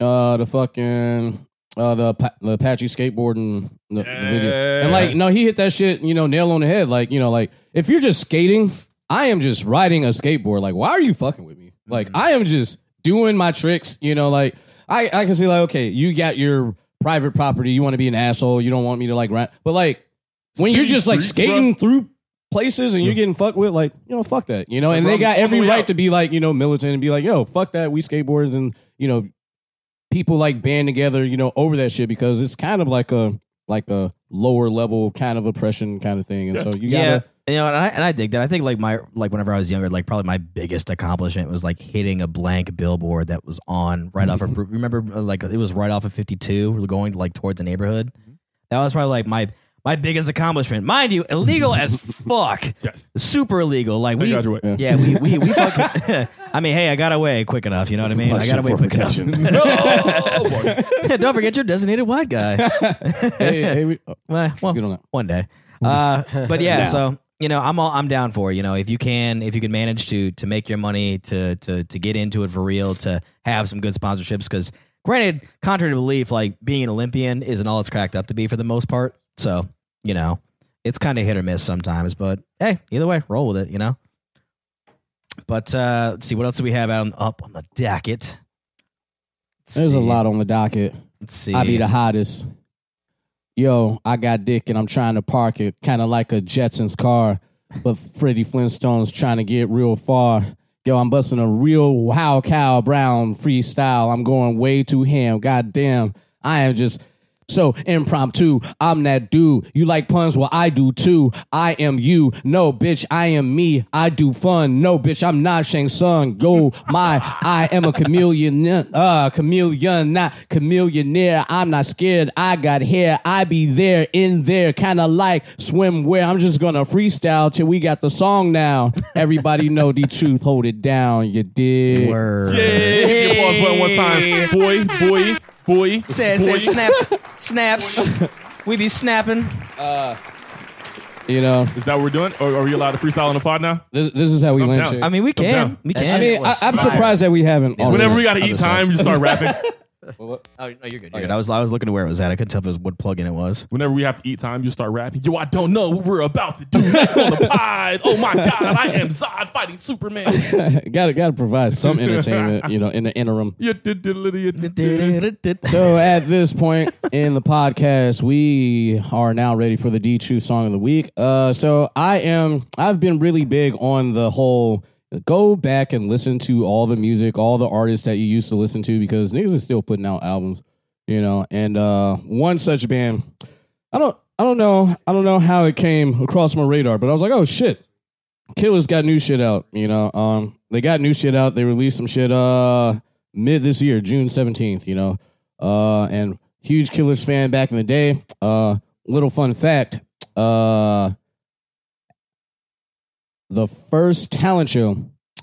uh the fucking uh the the Apache skateboarding the, the video, and like no, he hit that shit, you know, nail on the head. Like you know, like if you're just skating, I am just riding a skateboard. Like why are you fucking with me? Like I am just doing my tricks. You know, like I I can see like okay, you got your private property, you want to be an asshole, you don't want me to like rent, but like when you're city just like streets, skating bro. through places and you're getting fucked with, like you know, fuck that, you know. And they got every right to be like you know militant and be like, yo, fuck that, we skateboarders and you know people like band together, you know, over that shit because it's kind of like a like a lower level kind of oppression kind of thing, and so you yeah, gotta. Yeah. you know, and I and I dig that. I think like my like whenever I was younger, like probably my biggest accomplishment was like hitting a blank billboard that was on right off of. Remember, uh, like it was right off of fifty two, going like towards a neighborhood. That was probably like my my biggest accomplishment, mind you, illegal as fuck, Yes. super illegal. Like we, God you're yeah, we we we. Fucking, I mean, hey, I got away quick enough. You know what I mean? I got away quick enough. oh, boy. Don't forget your designated white guy. hey, hey, we, oh, Well, well, on one day. Uh, but yeah, so you know, I'm all I'm down for. You know, if you can, if you can manage to to make your money to to to get into it for real, to have some good sponsorships. Because granted, contrary to belief, like being an Olympian isn't all it's cracked up to be for the most part. So you know, it's kind of hit or miss sometimes. But hey, either way, roll with it. You know. But uh, let's see what else do we have out on, up on the docket. Let's There's a lot on the docket. Let's see. I be the hottest. Yo, I got dick and I'm trying to park it, kind of like a Jetsons car, but Freddie Flintstone's trying to get real far. Yo, I'm busting a real wow Cow Brown freestyle. I'm going way too ham. God damn, I am just so impromptu. I'm that dude. You like puns? Well, I do too. I am you. No, bitch, I am me. I do fun. No, bitch, I'm not Shang Tsung. Go, my, I am a chameleon. Uh, chameleon, not Chamillionaire. I'm not scared. I got hair. I be there, in there, kind of like swimwear. I'm just gonna freestyle till we got the song now. Everybody know the truth. Hold it down. You did. Word. Yeah, hit the applause button one time. Boy, boy, boy. Said, boy. said snaps, snaps. we be snapping. Uh, you know, Is that what we're doing? Or are we allowed to freestyle on the pod now? this, this is how we Come lynch down. it. I mean, we Come can. down. We can. I mean, I, I'm surprised that we haven't. Whenever we got to eat time, we just start rapping. oh, no, you're good. You're good. I was, I was looking to where it was at. I couldn't tell if it was what plug-in it was. Whenever we have to eat time, you start rapping. Yo, I don't know what we're about to do next on the pod. Oh my God, I am Zod fighting Superman. got to got to provide some entertainment, you know, in the interim. So at this point in the podcast, we are now ready for the D Truth song of the week. Uh, so I am. I've been really big on the whole. Go back and listen to all the music, all the artists that you used to listen to, because niggas is still putting out albums, you know. And uh, one such band, I don't, I don't know, I don't know how it came across my radar, but I was like, oh shit, Killers got new shit out. You know, um, they got new shit out. They released some shit uh mid this year, June seventeenth. You know, uh, and huge Killers fan back in the day. Uh, little fun fact. Uh, the first talent show.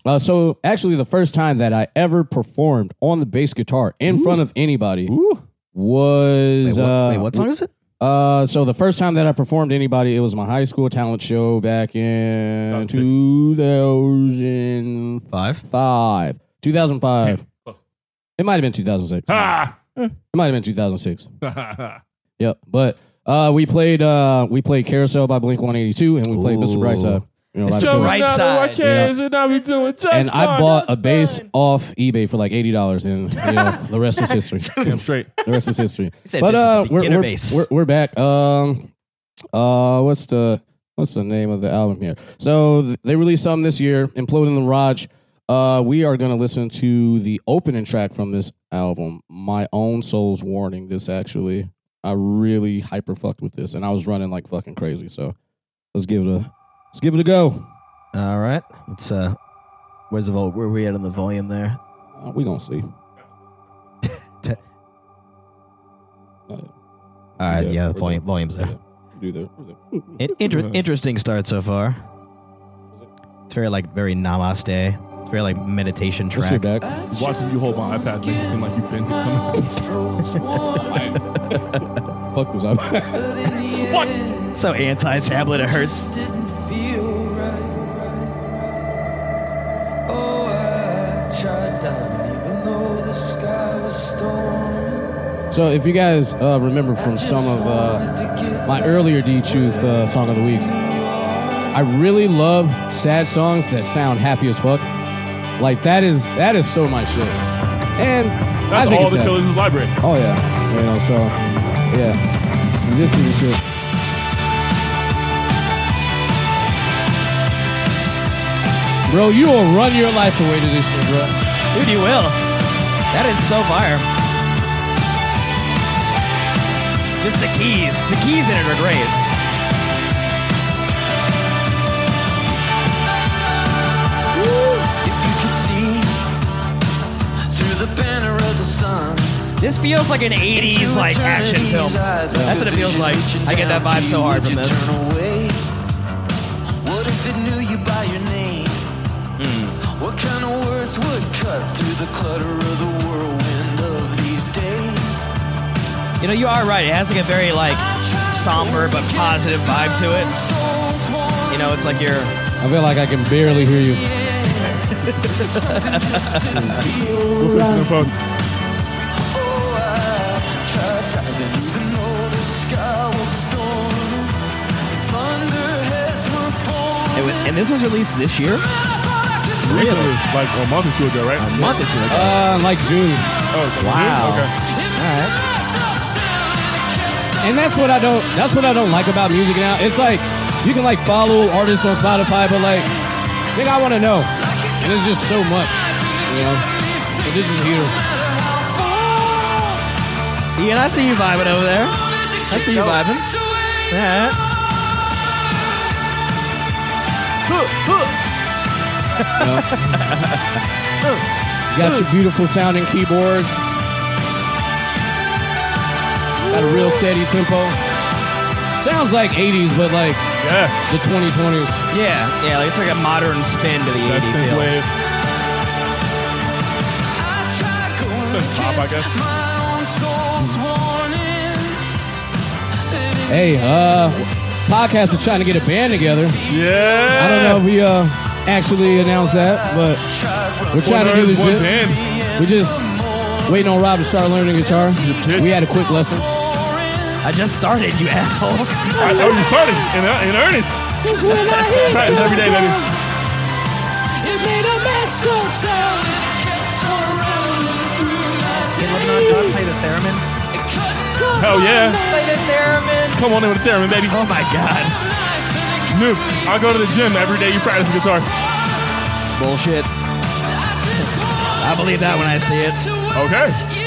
Uh, so actually, the first time that I ever performed on the bass guitar in front of anybody Ooh. was Wait, what, uh, wait, what song is it? uh, so the first time that I performed anybody, it was my high school talent show back in 2005. Five. 2005. Close. It might have been 2006. Ha! It might have been 2006. Yep. But uh, we played uh, we played Carousel by Blink 182 and we played Mr. Ooh. Brightside. You know, It's live showing tour. Right now that side, I cares and I be doing just and I bought a just bass fine. off eBay for like eighty dollars, and you know, the rest is history. Damn straight. The rest is history. said but this is uh, we're, beginner we're, bass. we're we're back. Um, uh, what's the what's the name of the album here? So they released some this year, "Imploding the Mirage." Uh, we are gonna listen to the opening track from this album, "My Own Soul's Warning." This actually, I really hyper fucked with this, and I was running like fucking crazy. So let's give it a let's give it a go. All right. Let's uh where's the vol where are we at on the volume there? Uh, we gonna see. Te- All right, yeah, the volume volume's there. Do there. In, inter- interesting start so far. It's very like very namaste. It's very like meditation Let's track. back. Watching you hold my iPad makes it seem like you've been through something. Fuck this up. So anti-tablet it hurts. So if you guys uh, remember from some of uh, my earlier D Truth uh, song of the weeks, I really love sad songs that sound happy as fuck. Like that is that is so my shit. And that's I think all the Killers' library. Oh yeah, you know. So yeah, this is the shit. Bro, you will run your life away to this shit, bro. Dude, you will. That is so fire. Just the keys. The keys in it are great. If you could see through the banner of the sun. This feels like an 80s like action film. That's what it feels like. I get that vibe so hard from this. What if it knew you by your name? Hmm. What kind of words would cut through the clutter of the whirlwind of these days? You know, you are right. It has like a very like somber but positive vibe to it. You know, it's like you're I feel like I can barely hear you. We'll fix it in the post. Oh, I tried driving even though the sky was storming. Thunderheads were falling. it was, and this was released this year, Recently, like a month or two ago, right? a month or two ago. Uh, like June. Oh, Wow. Okay. And that's what I don't. That's what I don't like about music now. It's like you can like follow artists on Spotify, but like, think I want to know, and it's just so much, you know. But this is here. Ian, I see you vibing over there. I see you vibing. Yeah. You got your beautiful sounding keyboards. Got a real steady tempo. Sounds like 80s, but like Yeah. the 2020s. Yeah, yeah, like it's like a modern spin to the That 80s feel. wave. Synth pop, I guess. Hey, uh, podcast is trying to get a band together. Yeah. I don't know if we uh actually announced that, but we're trying to do this one shit. We just waiting on Rob to start learning guitar. We had a quick lesson. I just started, you asshole. I know you started in, uh, in earnest. I practice every day, baby. Can Lebanon John play the theremin? Hell yeah. Play the theremin. Come on in with the theremin, baby. Oh my god. Noob. I go to the gym every day. You practice the guitar. Bullshit. I believe that when I see it. Okay.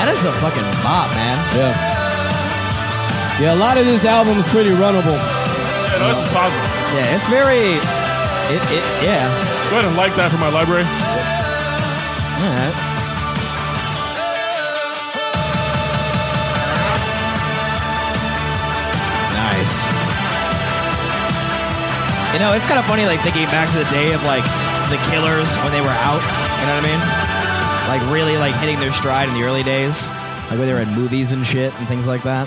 That is a fucking bop, man. Yeah. Yeah, a lot of this album is pretty runnable. Yeah, no, this is positive. Yeah, it's very. It, it, yeah. Go ahead and like that for my library. All right. Nice. You know, it's kind of funny, like thinking back to the day of like the Killers when they were out. You know what I mean? Like really, like hitting their stride in the early days, like when they were in movies and shit and things like that.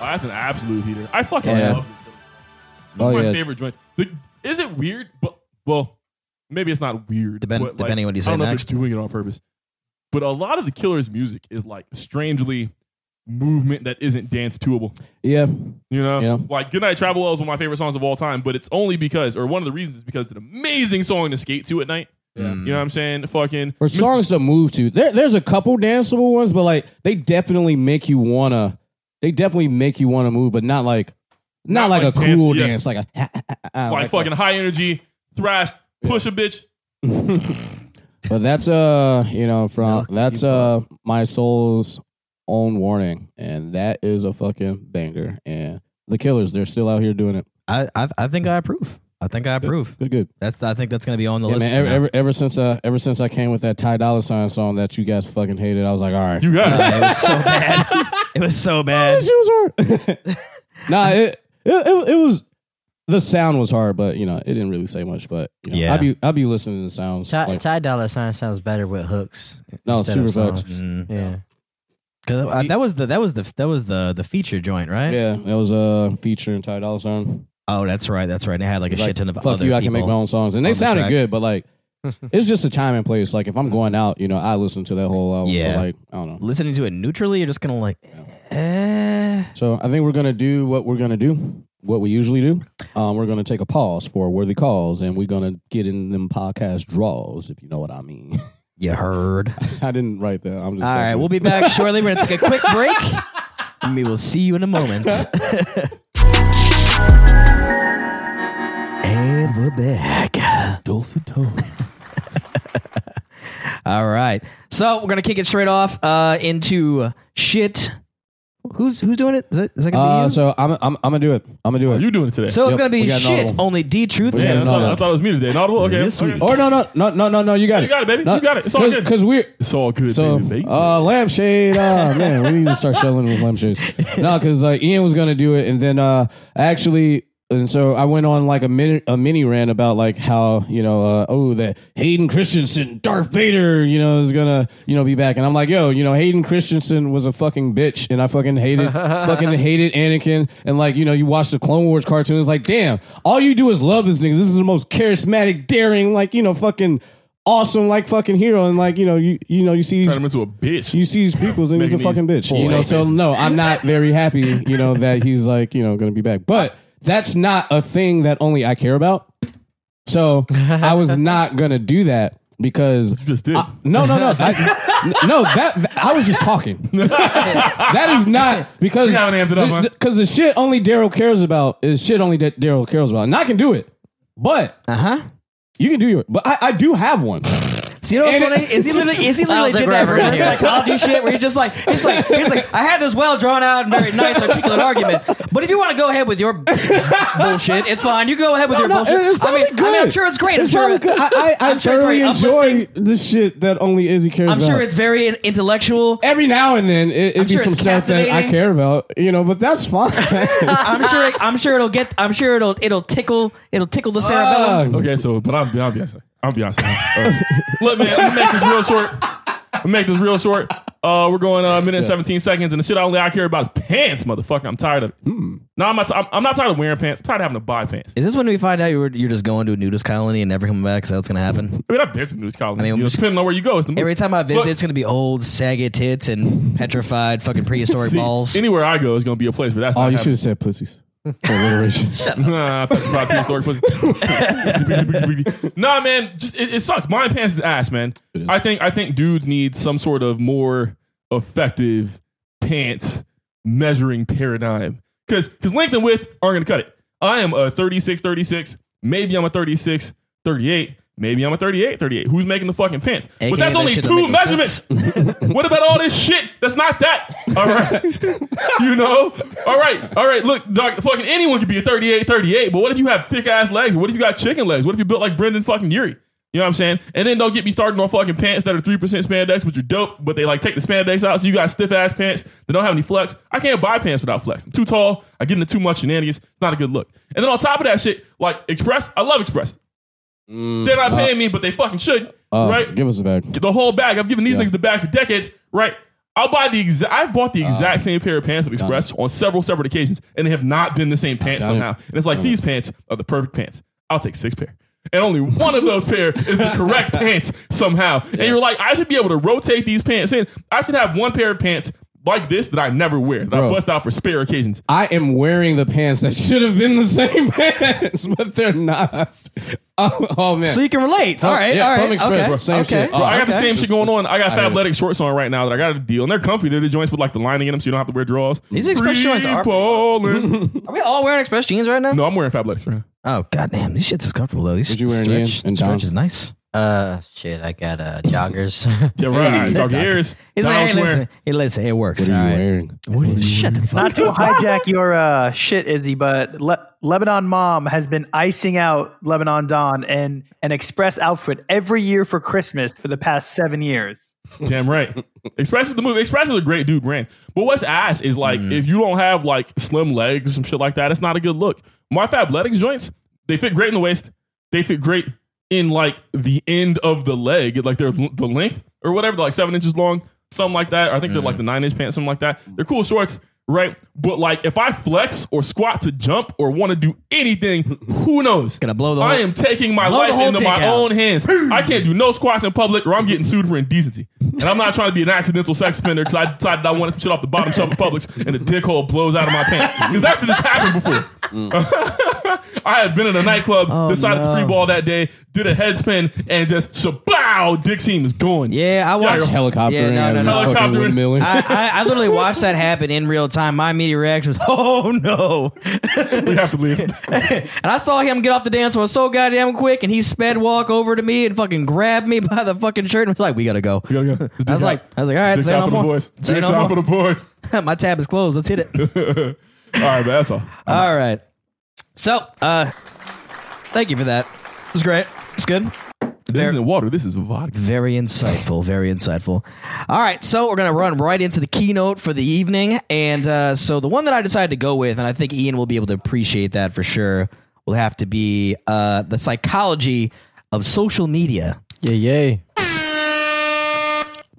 Oh, that's an absolute heater. I fucking Yeah. love it. One Oh, of my yeah. favorite joints. The, is it weird? But well, maybe it's not weird. Depend- but, like, depending what you I say don't know next. if they're doing it on purpose. But a lot of the Killers' music is like strangely movement that isn't dance toable. Yeah. You know, Yeah. like "Goodnight Travel is one of my favorite songs of all time. But it's only because, or one of the reasons, is because it's an amazing song to skate to at night. You know what I'm saying? Fucking For songs to move to. There, there's a couple danceable ones, but like they definitely make you wanna. They definitely make you wanna move, but not like, not, Not like, like a dance- cool yeah. dance, like a like, like fucking high energy thrash, push a bitch. But that's uh, you know, from that's uh my soul's own warning, and that is a fucking banger. And the Killers, they're still out here doing it. I, I, I think I approve. I think I approve. Good, good. That's I think that's gonna be on the Yeah, list. man, for ever, now. ever, ever since uh, ever since I came with that Ty Dolla Sign song that you guys fucking hated, I was like, all right, You got it. it was so bad. It was so bad. That shit was hard. nah, it, it it it was the sound was hard, but you know it didn't really say much. But you know, Yeah. I'll be I'll be listening to the sounds. Ty, like- Ty Dolla Sign sounds better with hooks. No, instead super of facts. songs. Mm. Yeah. Cause uh, that was the that was the that was the the feature joint, right? yeah, that was a feature in Ty Dolla Sign. Oh, that's right. That's right. And they had like a Like, shit ton of Fuck other you, I people. can make my own songs, and they on the sounded track. good, but like. it's just a time and place. Like if I'm going out, you know, I listen to that whole album. Yeah. But like I don't know. Listening to it neutrally, you're just gonna like, eh. So I think we're gonna do what we're gonna do, what we usually do. Um, we're gonna take a pause for worthy calls, and we're gonna get in them podcast draws, if you know what I mean. You heard. I didn't write that. I'm just. All right, we'll be back shortly. We're to take a quick break. And we will see you in a moment. And we're back. Dulcet tones. All right. So we're going to kick it straight off uh, into shit. Who's who's doing it? Is that, is that going to be Uh, you? so I'm, I'm, I'm gonna do it. I'm gonna do it. You doing it today? So it's Yep, going to we be got an shit. audible. Only D Truth. Yeah, an I thought, I thought it was me today. Inaudible? Okay. This okay. week. Or no, no, no, no, no, no. You got it. You got it, baby. No, You got it. It's all good. Because we're It's all good, so baby. uh, lampshade. Oh man, we need to start selling with lampshades. No, because uh, Ian was gonna do it, and then uh, actually, and so I went on like a mini a mini rant about like how you know uh, oh that Hayden Christensen, Darth Vader, you know is gonna you know be back, and I'm like yo, you know Hayden Christensen was a fucking bitch, and I fucking hated fucking hated Anakin, and like you know you watch the Clone Wars cartoon, it's like damn, all you do is love this nigga. This is the most charismatic, daring, like you know fucking. Awesome, like fucking hero, and like you know, you you know, you see these Turn him into a bitch. you see these peoples and he's a fucking bitch. You know, so no, I'm not very happy, you know, that he's like, you know, gonna be back. But that's not a thing that only I care about. So I was not gonna do that because You just did. I- no, no, no, I, no. That, that- I was just talking. that is not because You haven't amped it up, huh? because the shit only Daryl cares about is shit only that Daryl cares about, and I can do it. But Uh huh. you can do your. But I, I do have one. So you know what's And- funny? Is he literally, is he I literally don't did that we're reverse psychology shit where you're just like, it's like, he's like, I had this well drawn out and very nice articulate argument, but if you want to go ahead with your bullshit, it's fine. You can go ahead with your No, bullshit. it's I mean, good. I mean, I'm sure it's great. It's I'm sure, probably good. I, I, I I'm sure it's very enjoy the shit that only Izzy cares I'm about. sure it's very intellectual. every now and then it, it'd be sure some stuff that I care about, you know. But that's fine. I'm sure. I'm sure it'll get. I'm sure it'll it'll tickle. It'll tickle the cerebellum. Uh, Okay, so but I'm I'm Beyonce. I'm Beyonce. Uh, look, man, I'm gonna make this real short. I'm gonna make this real short. Uh, we're going a minute and 17 seconds, and the shit I only I care about is pants, motherfucker. I'm tired of it. Hmm. No, I'm not. T- I'm, I'm not tired of wearing pants. I'm tired of having to buy pants. Is this when we find out you were, you're just going to a nudist colony and never coming back? Is that what's gonna happen? I mean, I've been to news college. I mean, you know, just- depending on where you go, it's the Every time I visit, Look, it's gonna be old, saggy tits and petrified fucking prehistoric see, balls. Anywhere I go is gonna be a place where that's oh, not you should happening. have said pussies. For alliteration. Nah, petrified prehistoric pussy. nah, man, just it, it sucks. Buying pants is ass, man. It is. I think I think dudes need some sort of more effective pants measuring paradigm because because length and width aren't gonna cut it. I am a 36, 36. Maybe I'm a 36, 38. Maybe I'm a 38, 38. Who's making the fucking pants? AKA but that's only shit don't two measurements. What about all this shit? That's not that. All right. you know? All right. All right. Look, dog, fucking anyone could be a 38, 38, but what if you have thick ass legs? What if you got chicken legs? What if you built like Brendon fucking Urie? You know what I'm saying? And then don't get me started on fucking pants that are 3% spandex, which are dope, but they like take the spandex out. So you got stiff ass pants that don't have any flex. I can't buy pants without flex. I'm too tall. I get into too much shenanigans. It's not a good look. And then on top of that shit, like Express, I love Express. Mm, They're not paying me, but they fucking should. Uh, right? Give us the bag. the whole bag. I've given these Yeah. niggas the bag for decades, right? I'll buy the exact. I've bought Uh, the exact same pair of pants at Express on several separate occasions, and they have not been the same pants Got it. somehow. And it's like these pants are the perfect pants. I'll take six pair. And only one of those pair is the correct pants somehow. And you're like, I should be able to rotate these pants in. I should have one pair of pants like this that I never wear, that I bust out for spare occasions. I am wearing the pants that should have been the same pants, but they're not. Oh, oh, man. So you can relate. All right. yeah, all right. from Express, okay. same okay. shit. Bro, I got the same shit going on. I got I heard Fabletics shorts on right now that I got a deal, and they're comfy. They're the joints with like the lining in them, so you don't have to wear drawers. These Express shorts are- Free. Are we all wearing Express jeans right now? no, I'm wearing Fabletics right now. Oh goddamn, these shits is comfortable though. These What you wearing, stretch, Ian? And stretch is nice. Uh, shit, I got uh joggers. Yeah, right. He's Talk a ears. He's like, hey, listen, hey, listen, it works. What are you right. wearing? What are you, shut the fuck Not to hijack your uh, shit, Izzy, but Le- Lebanon Mom has been icing out Lebanon Don in an express outfit every year for Christmas for the past seven years. Damn right. Express is the move. Express is a great dude brand. But what's ass is like Mm. if you don't have like slim legs or some shit like that, it's not a good look. My Fabletics joints, they fit great in the waist. They fit great in like the end of the leg, like they're the length or whatever, like seven inches long, something like that. Or I think they're like Mm. the nine inch pants, something like that. They're cool shorts, right? But like if I flex or squat to jump or want to do anything, who knows? Gonna blow the I whole- am taking my life into my out. own hands. I can't do no squats in public or I'm getting sued for indecency. And I'm not trying to be an accidental sex offender because I decided I wanted some shit off the bottom shelf of Publix and the dick hole blows out of my pants. Because that's what happened before. I had been in a nightclub, Oh, decided to no. free ball that day, did a head spin, and just shabow, Dick Seam going. Yeah, I watched. Helicopter Yeah, no, no, no. fucking Helicopter. windmilling. I, I, I literally watched that happen in real time. My immediate reaction was, "Oh no!" We have to leave. and I saw him get off the dance floor so goddamn quick, and he sped walk over to me and fucking grabbed me by the fucking shirt and was like, "We gotta go." We gotta go. I was like. I was like, all right, say no for the more. boys. Say no for the boys. My tab is closed. Let's hit it. All right, man, that's all. All right. So, uh, thank you for that. It was great. It's good. This isn't water. This is vodka. Very insightful. Very insightful. All right, so we're gonna run right into the keynote for the evening, and uh, so the one that I decided to go with, and I think Ian will be able to appreciate that for sure, will have to be uh, the psychology of social media. Yay, yay.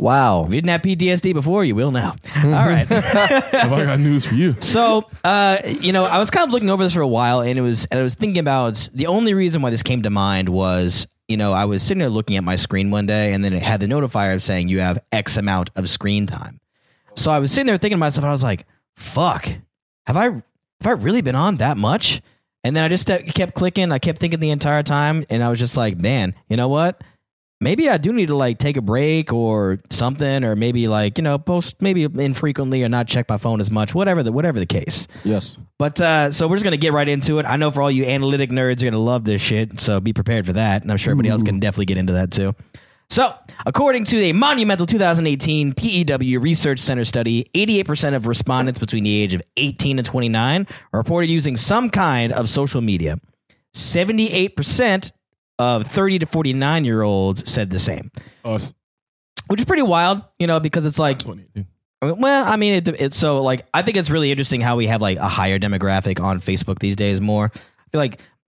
Wow. If you didn't have PTSD before, you will now. All right. Have I got news for you? So, uh, you know, I was kind of looking over this for a while, and it was, and I was thinking about the only reason why this came to mind was, you know, I was sitting there looking at my screen one day, and then it had the notifier of saying you have X amount of screen time. So I was sitting there thinking to myself, I was like, "Fuck, have I, have I really been on that much?" And then I just kept kept clicking. I kept thinking the entire time, and I was just like, "Man, you know what? Maybe I do need to like take a break or something, or maybe like you know post maybe infrequently or not check my phone as much, whatever the whatever the case. yes. But uh, so we're just gonna get right into it. I know for all you analytic nerds, you're gonna love this shit, so be prepared for that, and I'm sure everybody else can definitely get into that too. So, according to a monumental 2018 PEW Research Center study, 88% of respondents between the age of 18 and 29 reported using some kind of social media. 78% of 30 to 49 year olds said the same, Us. which is pretty wild, you know, because it's like well, I mean, it, it's so like I think it's really interesting how we have like a higher demographic on Facebook these days. More, I feel like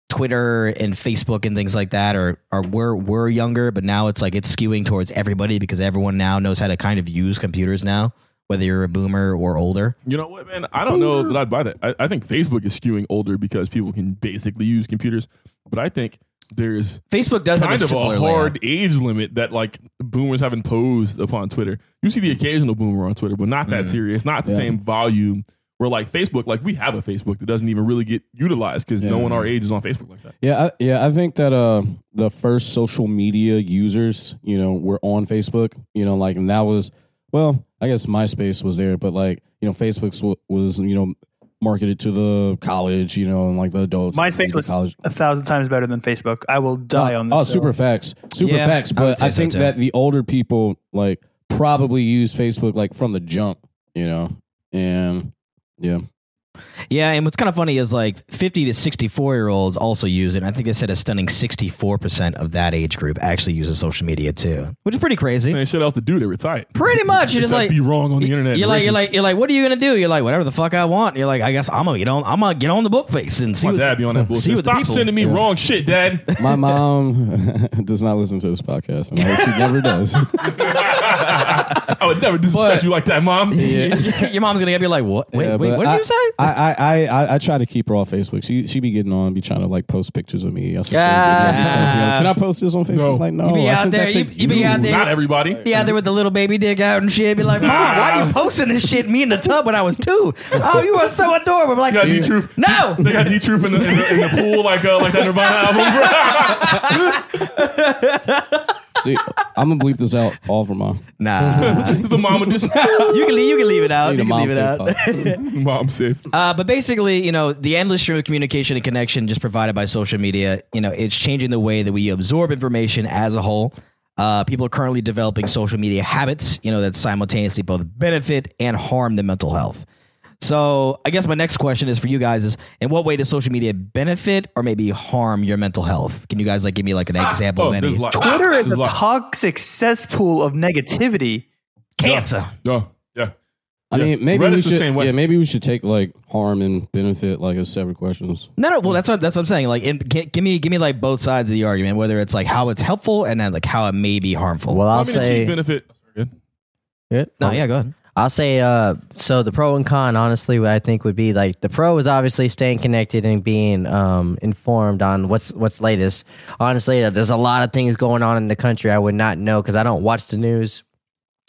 Twitter and Facebook and things like that are are we're we're younger, but now it's like it's skewing towards everybody because everyone now knows how to kind of use computers now, whether you're a boomer or older. You know what, man? I don't know that I'd buy that. I, I think Facebook is skewing older because people can basically use computers. But I think there's Facebook does kind have a of similar a layout. hard age limit that like boomers have imposed upon Twitter. You see the occasional boomer on Twitter, but not that serious, not the Yeah. same volume. Where like Facebook, like we have a Facebook that doesn't even really get utilized because no one our age is on Facebook like that. Yeah, I, yeah, I think that uh, the first social media users, you know, were on Facebook. You know, like, and that was, well, I guess MySpace was there, but like, you know, Facebook's wa- was, you know, marketed to the college, you know, and like the adults. MySpace the was college. a thousand times better than Facebook. I will die oh, on this. Oh, hill. super facts, super Yeah, facts. But say I, think too. that the older people like probably use Facebook like from the jump, you know, and yeah, Yeah, and what's kind of funny is like 50 to 64 year olds also use it. And I think they said a stunning 64% of that age group actually uses social media too, which is pretty crazy. Man, shit else to do. They were tight. Pretty much, you're just Except like be wrong on the internet. You're like, you're like, you're like, what are you gonna do? You're like, whatever the fuck I want. You're like, I guess I'm gonna get on. I'm gonna get on the book face and see my what dad be on that hmm, see bullshit. Stop people- sending me wrong shit, dad. my mom does not listen to this podcast, and I hope she never does. I would never disrespect But- you like that, mom. Your mom's gonna get you like, what? Wait, Yeah, wait, what did I, you say? I, I, I, I, I try to keep her off Facebook. She she be getting on, be trying to like post pictures of me. I said, Ah. Can I post this on Facebook? No. Like, no. You be I out sent there, that to you- you be out there- Not everybody. Be out there with the little baby dick out and shit. Be like, mom, why are you posting this shit? Me in the tub when I was two. Oh, you are so adorable. I'm like, You got D Truth. no. They got D Troop in the, in, the, in the pool like uh, like that Nirvana album, bro. See, I'm gonna bleep this out all for mom. Nah, This the mom edition. you can leave, you can leave it out. Need You a can mom leave it out. safe mom safe. Uh, but basically, you know, the endless stream of communication and connection just provided by social media, you know, it's changing the way that we absorb information as a whole. Uh, people are currently developing social media habits, you know, that simultaneously both benefit and harm the mental health. So I guess my next question is for you guys is in what way does social media benefit or maybe harm your mental health? Can you guys like give me like an example Oh, of any there's a. Twitter is a lot. toxic cesspool of negativity. cancer? Oh, yeah. I Yeah. mean, maybe we Reddit's the should. Yeah, maybe we should take like harm and benefit like as separate questions. No, no. Well, that's what that's what I'm saying. Like, in, gi- give me give me like both sides of the argument, whether it's like how it's helpful and then like how it may be harmful. Well, I'll I mean, say. benefit. Good. Yeah. no, yeah, go ahead. I'll say uh so the pro and con honestly what I think would be like the pro is obviously staying connected and being um informed on what's what's latest. Honestly, uh, there's a lot of things going on in the country I would not know cuz I don't watch the news.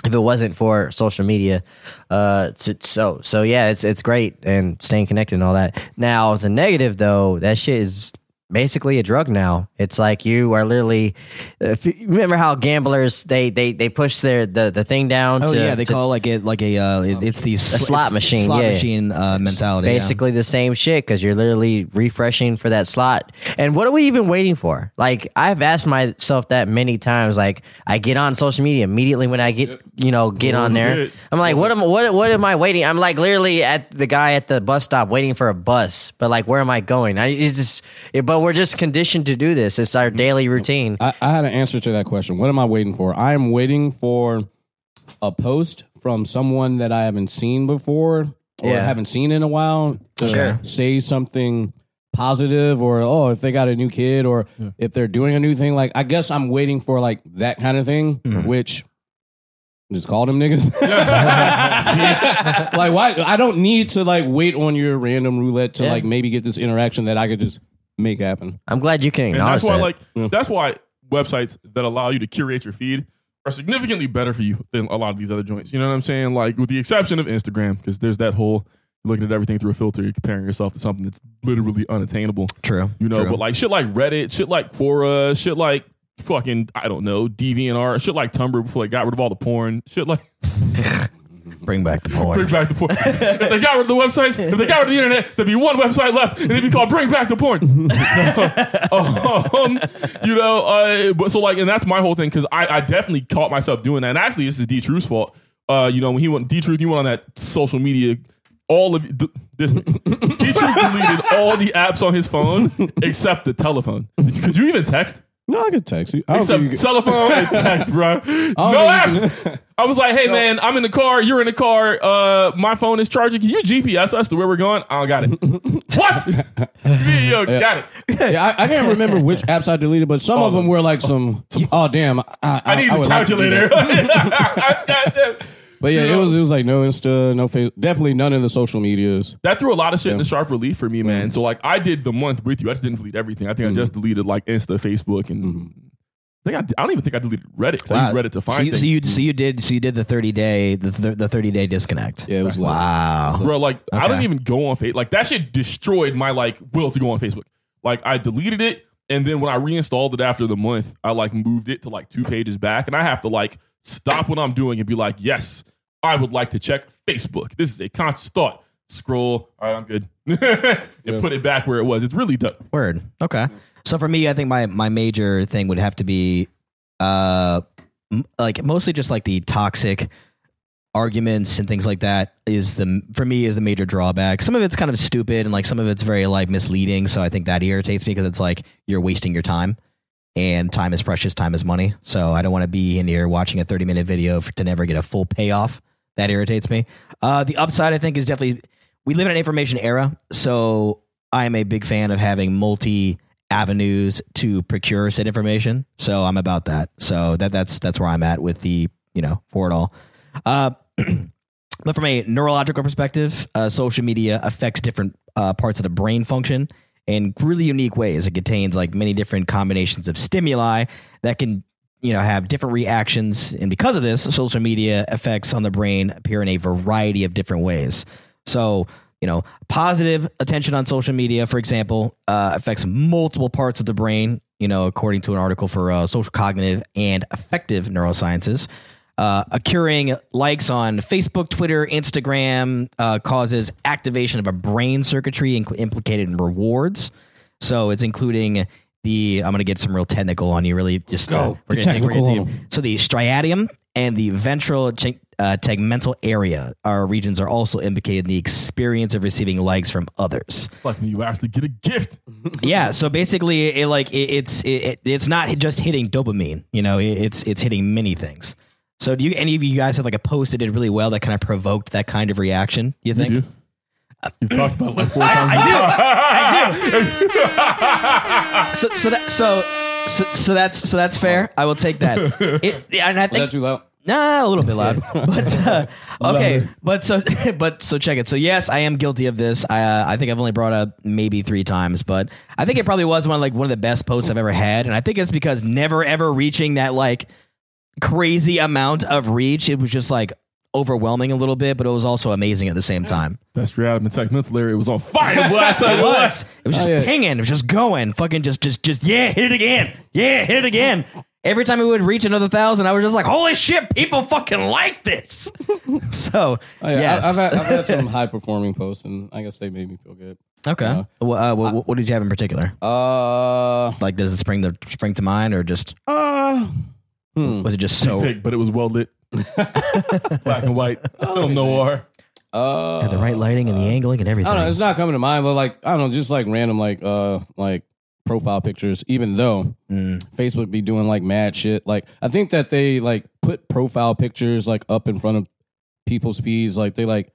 if it wasn't for social media. Uh, so so yeah, it's it's great and staying connected and all that. Now the negative though, that shit is basically a drug now. It's like you are literally. If you, remember how gamblers they they they push their the the thing down. Oh to, yeah, they to- call it like it like a uh, it- it's these A slot it's machine, slot yeah. machine uh, mentality. yeah. basically the same shit because you're literally refreshing for that slot. And what are we even waiting for? Like I've asked myself that many times. Like I get on social media immediately when I get you know get on there. I'm like, what am what what am I waiting? I'm like literally at the guy at the bus stop waiting for a bus. But like, where am I going? I it's just it- but we're just conditioned to do this. It's our daily routine. I, I had an answer to that question. What am I waiting for? I am waiting for a post from someone that I haven't seen before or Yeah. haven't seen in a while to Sure. say something positive or oh if they got a new kid or if they're doing a new thing like I guess I'm waiting for like that kind of thing mm-hmm. which just call them niggas. like why I don't need to like wait on your random roulette to Yeah. like maybe get this interaction that I could just make happen. I'm glad you can And acknowledge that's why, that. like, Yeah. that's why websites that allow you to curate your feed are significantly better for you than a lot of these other joints. You know what I'm saying? Like, with the exception of Instagram, because there's that whole looking at everything through a filter, you're comparing yourself to something that's literally unattainable. True. You know, true. but like shit like Reddit, shit like Quora, shit like fucking I don't know DeviantArt, shit like Tumblr before they got rid of all the porn, shit like bring back the point. bring back the porn. if they got rid of the websites, if they got rid of the internet, there'd be one website left, and it'd be called Bring Back the Porn. um, you know, uh, but so like, and that's my whole thing because I, I definitely caught myself doing that. And actually, this is D Truth's fault. Uh, you know, when he went D Truth, he went on that social media. All of this, D Truth deleted all the apps on his phone except the telephone. Could you even text? No, I could text you. I don't Except think you can- telephone and text, bro. No think you apps. can- I was like, hey man, I'm in the car. You're in the car. Uh, my phone is charging. Can you GPS us to where we're going? I don't got it. what? Yo, got it. Yeah, I, I can't remember which apps I deleted, but some of them were like some. some oh damn! I, I, I need I the would like to do calculator. that. Goddamn. But yeah, it was it was like no Insta, no face, definitely none of the social medias. that threw a lot of shit into sharp relief for me, man. So like, I did the month with you. I just didn't delete everything. I think I mm-hmm. just deleted like Insta, Facebook, and mm-hmm. I, think I, I don't even think I deleted Reddit. 'cause I Wow. used Reddit to find so you, things. so you so you did so you did the thirty day the the thirty day disconnect. Yeah, it was like Wow. bro. Like I Okay. didn't even go on Facebook. Like that shit destroyed my like will to go on Facebook. Like I deleted it, and then when I reinstalled it after the month, I like moved it to like two pages back, and I have to like stop what I'm doing and be like, yes, I would like to check Facebook. This is a conscious thought. Scroll. All right, I'm good, and put it back where it was. It's really dope. Word. Okay. So for me, I think my my major thing would have to be, uh, m- like mostly just like the toxic arguments and things like that is the for me is the major drawback. Some of it's kind of stupid and like some of it's very like misleading. So I think that irritates me because it's like you're wasting your time. And time is precious, time is money. So I don't want to be in here watching a 30 minute video for, to never get a full payoff. That irritates me. Uh, the upside, I think, is definitely we live in an information era. So I'm a big fan of having multi avenues to procure said information. So I'm about that. So that that's that's where I'm at with the you know for it all. Uh, but from a neurological perspective, uh, social media affects different uh, parts of the brain function in really unique ways. It contains like many different combinations of stimuli that can you know have different reactions, and because of this, social media effects on the brain appear in a variety of different ways. So you know, positive attention on social media, for example, uh, affects multiple parts of the brain. You know, according to an article for uh, social cognitive and affective neurosciences. Uh, occurring likes on Facebook, Twitter, Instagram uh, causes activation of a brain circuitry inc- implicated in rewards. So it's including the. I'm going to get some real technical on you. Really, just Go. uh, we're gonna- we're technical gonna on do- 'em. So the striatum and the ventral te- uh, tegmental area, our regions are also implicated in the experience of receiving likes from others Like when you actually get a gift. yeah so basically it like it, it's it, it's not just hitting dopamine you know it, it's it's hitting many things so do you any of you guys have like a post that did really well that kind of provoked that kind of reaction you think You do. You've talked about it like four times. I do. so so that so so, so that's so that's fair i will take that it, and i Was that too loud? Nah, a little bit loud, but uh, okay. But so, but so check it. So yes, I am guilty of this. I uh, I think I've only brought up maybe three times, but I think it probably was one of like one of the best posts I've ever had, and I think it's because never ever reaching that like crazy amount of reach. It was just like overwhelming a little bit, but it was also amazing at the same time. That's striatum tegmental area was on fire. Boy, I It was. It was just Oh, yeah. pinging. It was just going. Fucking just, just, just. Yeah, hit it again. Yeah, hit it again. Every time it would reach another thousand, I was just like, "Holy shit! People fucking like this." so, Oh, yeah, yes. I, have had, I've had some high performing posts, and I guess they made me feel good. okay. Yeah. Well, uh, what, what did you have in particular? Uh, Like, does it spring the spring to mind, or just uh, hmm. was it just so Pick, but it was well lit. Black and white. Film noir. Uh, had the right lighting and the angling and I everything? don't know. It's not coming to mind, but like I don't know, just like random like uh like profile pictures. Even though Mm. Facebook be doing like mad shit. Like I think that they like put profile pictures like up in front of people's feeds. Like they like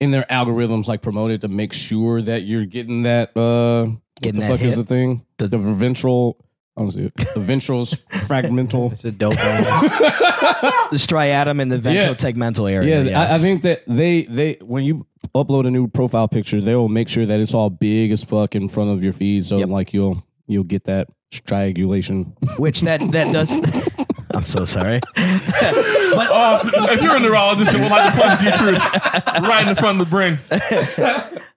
in their algorithms like promote it to make sure that you're getting that uh Getting what that the fuck is the thing The- the, ventral. I don't see it. The ventral's fragmental. It's a dope ass. the striatum and the tegmental area. Yeah, yes. I, I think that they they when you upload a new profile picture, they will make sure that it's all big as fuck in front of your feed, so Yep. like you'll you'll get that triangulation. which that that does. I'm so sorry. Uh, if you're a neurologist, it will like to punch the truth right in the front of the brain.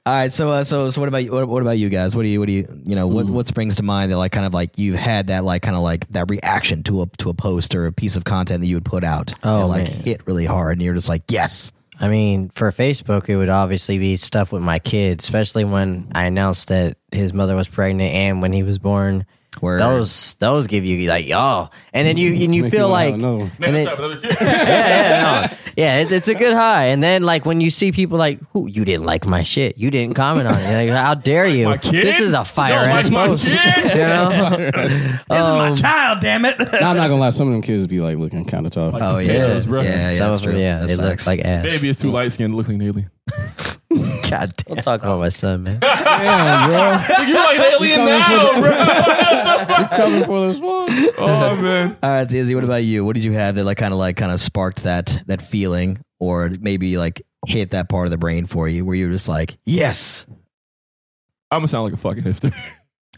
All right, so uh, so so what about you? What, what about you guys? What do you what do you you know what Mm. what springs to mind that like kind of like you've had that like kind of like that reaction to a to a post or a piece of content that you would put out Oh, and like man. hit really hard and you're just like yes I mean, for Facebook, it would obviously be stuff with my kid, especially when I announced that his mother was pregnant and when he was born. Word. Those those give you like oh, and then you and you Make feel wanna like have another one. And it- have another kid. yeah, yeah, no. yeah. It's, it's a good high. And then like when you see people like, "Who you didn't like my shit? You didn't comment on it. Like, how dare you? my kid? This is a fire don't ass like post. You know? this is Um, my child damn it Now, I'm not gonna lie, some of them kids be like looking kind of tough. oh yeah potatoes, bro. yeah yeah Some that's of them, true. yeah, That's they look like ass. Baby is too light skinned, looks like an alien. god damn. Don't talk about my son, man. Damn, bro, You're like an alien coming now, for bro. you coming for this one? Oh man. All right, Izzy, what about you? What did you have that like kind of like kind of sparked that that feeling or maybe like hit that part of the brain for you where you're just like yes I'm gonna sound like a fucking hipster.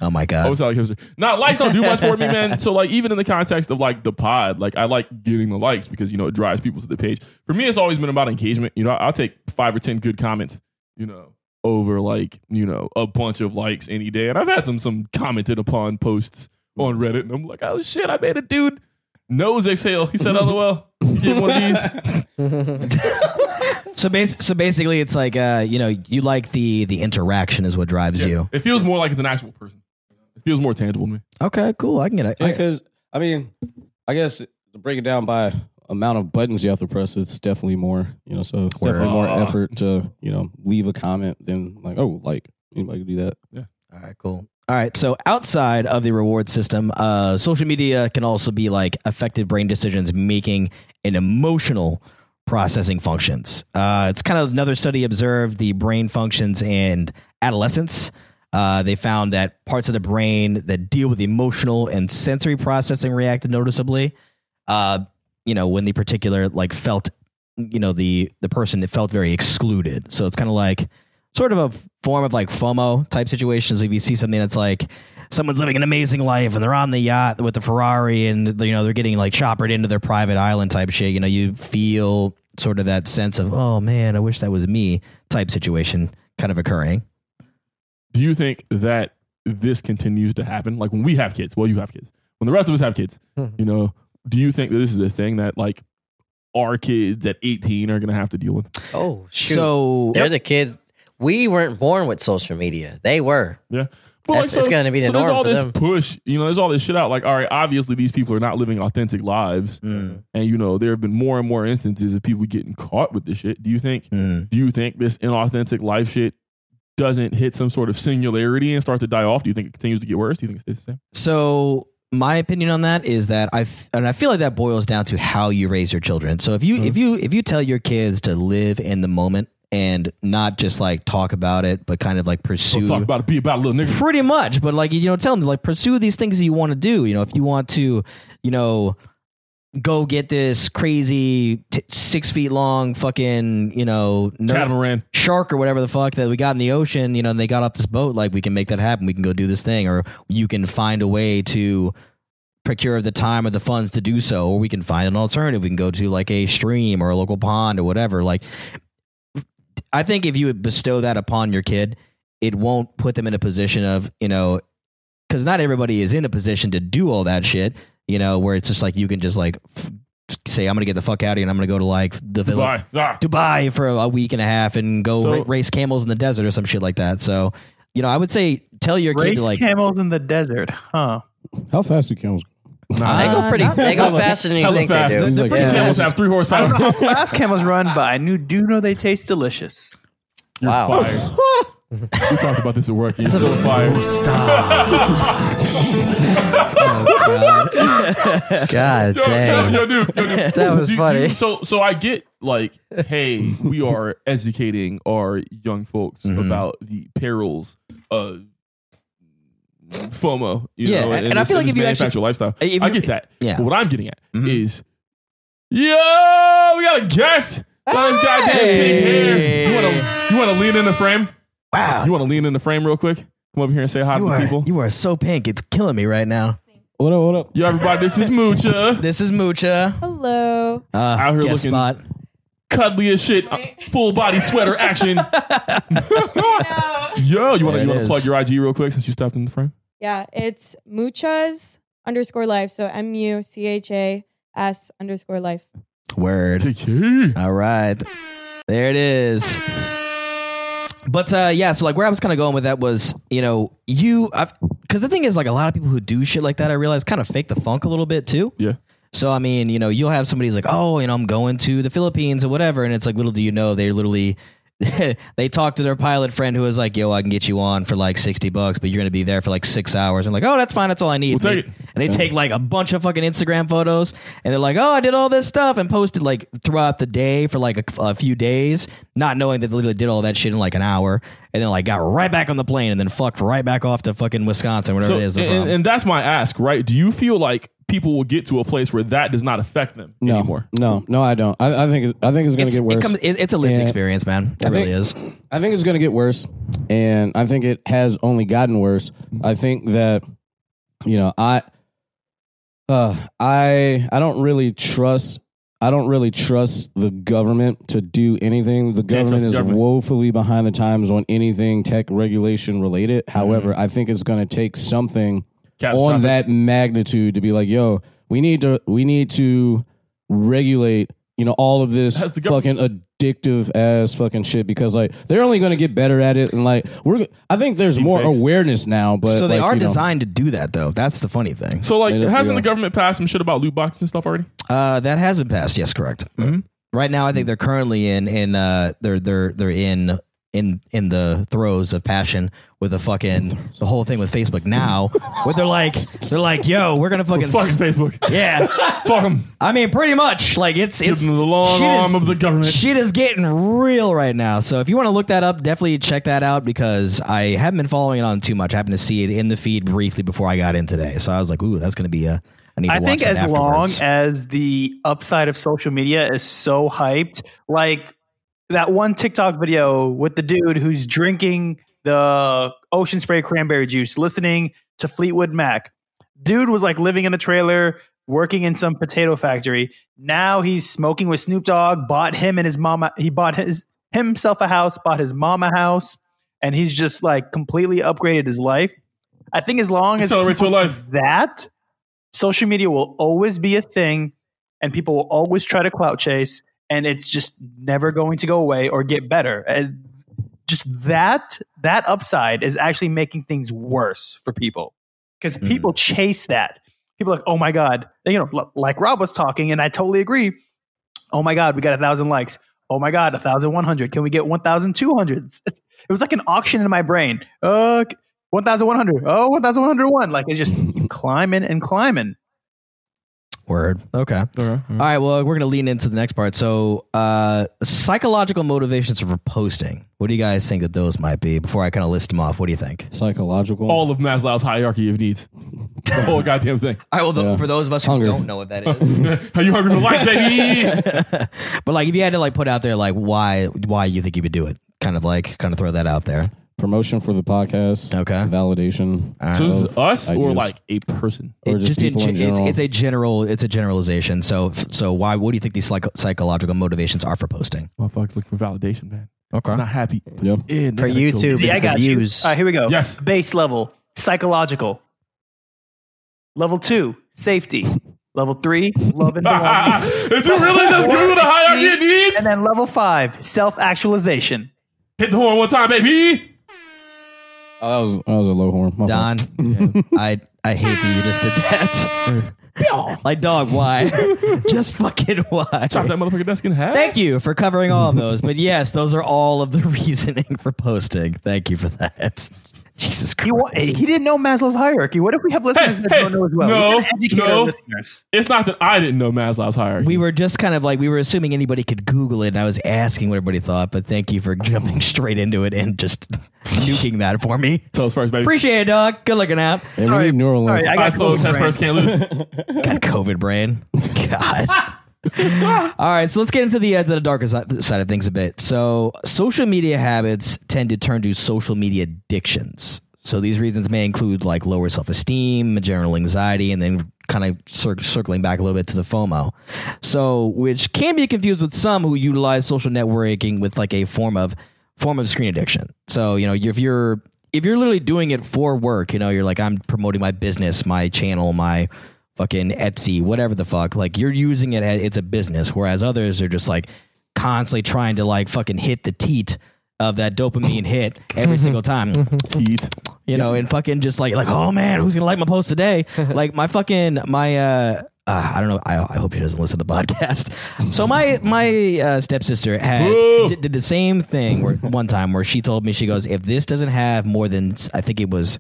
Oh my god would sound like a hipster. Nah, likes don't do much for me, man. So like even in the context of like the pod, like I like getting the likes because you know it drives people to the page. For me, it's always been about engagement. You know, I'll take five or ten good comments, you know, over like, you know, a bunch of likes any day. And I've had some some commented upon posts on Reddit, and I'm like, oh shit, I made a dude nose exhale. He said, LOL. You get one of these. So, bas- so basically, it's like uh, you know, you like the the interaction is what drives you. It feels more like it's an actual person. It feels more tangible to me. Okay, cool. I can get it. Yeah, because I mean, I guess to break it down by amount of buttons you have to press, it's definitely more. You know, so it's definitely more Word. effort to you know leave a comment than like oh like anybody can do that. Yeah. All right, cool. All right, so outside of the reward system, uh, social media can also be like affected brain decisions making and emotional processing functions. Uh, it's kind of another study observed the brain functions in adolescence. Uh, they found that parts of the brain that deal with emotional and sensory processing reacted noticeably. Uh, you know, when the particular like felt, you know, the the person felt very excluded. So it's kind of like sort of a form of like FOMO type situations. If you see something that's like someone's living an amazing life and they're on the yacht with the Ferrari and you know they're getting like choppered into their private island type shit, you know, you feel sort of that sense of oh man, I wish that was me type situation kind of occurring. Do you think that this continues to happen? Like when we have kids, well, you have kids. When the rest of us have kids, Mhm. you know, do you think that this is a thing that like our kids at 18 are going to have to deal with? Oh, shoot. So they're the kids. We weren't born with social media. They were. Yeah. But That's- it's gonna be the so there's all for this them. push, you know, there's all this shit out. Like, all right, obviously these people are not living authentic lives. Mm, And, you know, there have been more and more instances of people getting caught with this shit. Do you think, mm. do you think this inauthentic life shit doesn't hit some sort of singularity and start to die off? Do you think it continues to get worse? Do you think it stays the same? So my opinion on that is that I and I feel like that boils down to how you raise your children. So if you mm-hmm. if you if you tell your kids to live in the moment and not just like talk about it, but kind of like pursue Don't talk about it, be about a little nigga. pretty much but like you know tell them to like pursue these things that you want to do you know if you want to you know go get this crazy t- six feet long fucking you know ner- Catamaran. shark or whatever the fuck that we got in the ocean you know and they got off this boat like we can make that happen we can go do this thing or you can find a way to procure the time or the funds to do so, or we can find an alternative. We can go to like a stream or a local pond or whatever. Like, I think if you would bestow that upon your kid, it won't put them in a position of you know, because not everybody is in a position to do all that shit. You know, where it's just like you can just like f- say, I'm gonna get the fuck out of here and I'm gonna go to like the village. Ah. Dubai for a week and a half and go So- ra- race camels in the desert or some shit like that. So, you know, I would say tell your kid to like camels in the desert, huh? How fast do camels go? They go Uh, pretty. not They go hella- faster than you think fast. they do. He's like, Yeah. Camels have three I don't horsepower. know how fast camels run, but I knew, do know they taste delicious. Wow. Fired. we talked about this at work. You're still fired. God Yo, dang. yo, yo, dude, yo, dude. That was Do- do funny. you- so, so I get like, hey, we are educating our young folks Mhm. about the perils of FOMO. You Yeah, know, and- and I this- feel like this if you actually- lifestyle. if I get that. Yeah. But what I'm getting at Mhm. is, yo, we got a guest. Got this goddamn pink hair. You want to you want to lean in the frame? wow, You want to lean in the frame real quick? Come over here and say hi you to the are, people. you are so pink. It's killing me right now. What up? What up? Yo, everybody, this is Mucha. This is Mucha. Hello. Uh, Out here guest looking- spot. Cuddly as shit. uh, Full body sweater action. Yo, you want There to you want to plug your IG real quick since you stepped in the frame? Yeah, it's muchas underscore life. So M U C H A S underscore life. Word. All right. There it is. But uh, yeah, so like where I was kind of going with that was, you know, you, because the thing is, like a lot of people who do shit like that, I realize kind of fake the funk a little bit too. Yeah. So I mean, you know, you'll have somebody who's like, oh, you know, I'm going to the Philippines or whatever, and it's like, little do you know, they literally. they talk to their pilot friend who is like, "Yo, I can get you on for like sixty bucks, but you're gonna be there for like six hours." And like, "Oh, that's fine. That's all I need." We'll And take they- it. And they take like a bunch of fucking Instagram photos, and they're like, "Oh, I did all this stuff," and posted like throughout the day for like a, a few days, not knowing that they literally did all that shit in like an hour, and then like got right back on the plane, and then fucked right back off to fucking Wisconsin, whatever So, it is. and, and that's my ask, right? Do you feel like people will get to a place where that does not affect them No, anymore? no, no. I don't. I, I think. It's, I think it's gonna get worse. it comes, it, it's a lived And experience, man. It I really think- is. I think it's going to get worse, and I think it has only gotten worse. I think that you know, I, uh, I, I don't really trust. I don't really trust the government to do anything. The government the is government. woefully behind the times on anything tech regulation related. Mm-hmm. However, I think it's going to take something Catastrophic. On that magnitude to be like, yo, we need to we need to regulate, you know, all of this Has the fucking addictive ass fucking shit because like they're only going to get better at it and like we're I think there's more Deepfakes. awareness now, but so they like, are you know, designed to do that, though. That's the funny thing. So, like, They- hasn't they the government passed some shit about loot boxes and stuff already? Uh, that has been passed. Yes, correct. Mhm. Right now, I think they're currently in in uh they're they're they're in in in the throes of passion with the fucking the whole thing with Facebook now, where they're like they're like, yo, we're gonna fucking, Fucking s- Facebook. yeah. Fuck them. I mean, pretty much like it's Give it's them the long shit is- arm of the government. Shit is getting real right now. So if you want to look that up, definitely check that out because I haven't been following it on too much. I happened to see it in the feed briefly before I got in today. So I was like, ooh, that's going to be a. I need to I watch think that as long afterwards. as the upside of social media is so hyped, like that one TikTok video with the dude who's drinking the ocean spray cranberry juice, listening to Fleetwood Mac. Dude was like living in a trailer, working in some potato factory. Now he's smoking with Snoop Dogg, bought him and his mama, he bought his himself a house, bought his mama a house, and he's just like completely upgraded his life. I think as long as people life. that, social media will always be a thing and people will always try to clout chase and it's just never going to go away or get better. And just that that upside is actually making things worse for people. Because Mhm. people chase that. People are like oh my god. You know like rob was talking and i totally agree. Oh my god we got a thousand likes. Oh my god a thousand one hundred. Can we get 1200 it was like an auction in my brain. Uh 1100 oh 1101 like it's just climbing and climbing Word. Okay. All right. Well, we're gonna lean into the next part. So, uh, psychological motivations for posting. What do you guys think that those might be? Before I kind of list them off, what do you think? psychological. All of Maslow's hierarchy of needs. The whole goddamn thing. All right. Well, the, Yeah. for those of us who Hunger. don't know what that is, Are you hungry for life, baby? but like, if you had to like put out there like why why you think you would do it, kind of like kind of throw that out there. Promotion for the podcast. Okay. Validation. So this is of us or ideas. like a person? or It just, in people in general. it's, it's a general it's a generalization. So so why what do you think these psych- psychological motivations are for posting? Motherfuckers looking for validation, man. Okay. Not happy. yeah. For that YouTube, goes- See, I the got you. views. All right, here we go. Yes. Base level, psychological. Level two, safety. Level three, love and belonging. Did you really just give me the hierarchy it needs? And then level five, self actualization. Hit the horn one time, baby. Oh, that was that was a low horn. My Don, fault. I I hate that you just did that. like dog, why? just fucking why? Chop that motherfucking desk in half. Thank you for covering all of those. But yes, those are all of the reasoning for posting. Thank you for that. Jesus He, wa- Christ. he didn't know Maslow's hierarchy. What if we have listeners Hey, that hey, don't know as well? no, we no. listeners. It's not that I didn't know Maslow's hierarchy. We were just kind of like we were assuming anybody could Google it, and I was asking what everybody thought. But thank you for jumping straight into it and just nuking that for me. Tell us first, baby. Appreciate it, dog. Good looking out. And Sorry. we need neural Sorry. I Eyes got closed, head brain. first, can't lose. Got COVID brain. God. All right, so let's get into the uh, the darker side of things a bit. So, social media habits tend to turn to social media addictions. So, these reasons may include like lower self esteem, general anxiety, and then kind of cir- circling back a little bit to the FOMO. So, which can be confused with some who utilize social networking with like a form of form of screen addiction. So, you know, if you're if you're literally doing it for work, you know, you're like I'm promoting my business, my channel, my fucking Etsy, whatever the fuck. Like you're using it as it's a business, whereas others are just like constantly trying to like fucking hit the teat of that dopamine hit every single time. Teat. You know, and fucking just like like, oh man, who's gonna like my post today? like my fucking my uh uh, I don't know. I, I hope she doesn't listen to the podcast. So my my uh, stepsister had did, did the same thing where, one time where she told me she goes, if this doesn't have more than I think it was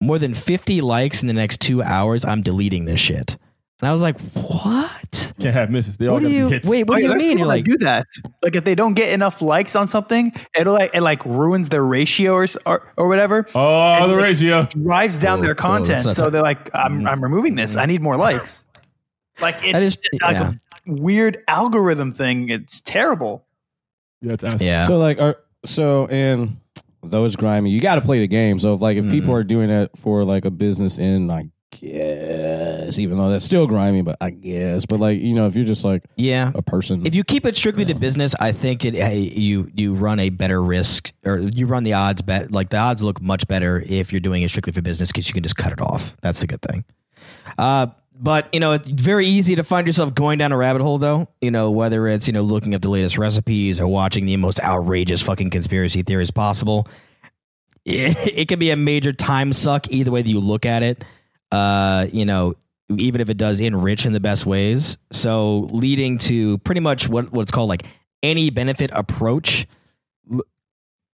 more than fifty likes in the next two hours, I'm deleting this shit. And I was like, what? Can't have misses. They all What got do to you hits. wait? What do you mean? You're like, do that. Like if they don't get enough likes on something, it'll like it like ruins their ratio or or, or whatever. Oh, the ratio. drives down Oh, their oh, content. that's- so they're like, I'm, mm-hmm. I'm removing this. I need more mm-hmm. likes. Like it's That is- like yeah. a weird algorithm thing. It's terrible. Yeah, it's ass. yeah. So like, are, so and those grimy, you got to play the game. So if like if people are doing that for like a business in, I guess, even though that's still grimy, but I guess, but like you know, if you're just like yeah. a person, If you keep it strictly to business, I think it hey, you you run a better risk or you run the odds bet like the odds look much better if you're doing it strictly for business because you can just cut it off. That's the good thing. Uh, but you know, it's very easy to find yourself going down a rabbit hole, though. You know, whether it's you know looking up the latest recipes or watching the most outrageous fucking conspiracy theories possible. It, it can be a major time suck either way that you look at it. Uh, you know, even if it does enrich in the best ways. So leading to pretty much what what's called like any benefit approach.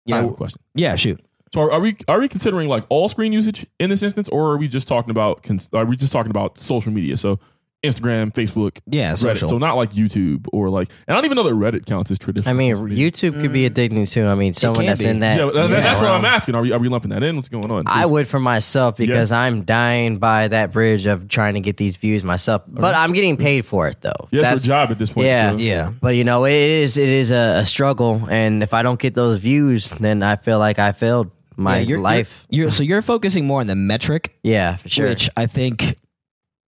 Yeah, I question. yeah, shoot. So are, are we are we considering like all screen usage in this instance, or are we just talking about are we just talking about social media? So Instagram, Facebook, Yeah, Reddit. So not like YouTube or like, and I don't even know that Reddit counts as traditional. I mean. YouTube could be mm. addicting too. I mean, someone that's be. in that. Yeah, that- yeah, that's what I'm asking. Are we are we lumping that in? What's going on? I would for myself because I'm dying by that bridge of trying to get these views myself. But I'm getting paid for it though. Yeah, it's your job at this point. Yeah, so- yeah. But you know, it is it is a, a struggle, and if I don't get those views, then I feel like I failed my Yeah, you're- life. You're, so you're focusing more on the metric, yeah, for sure. which I think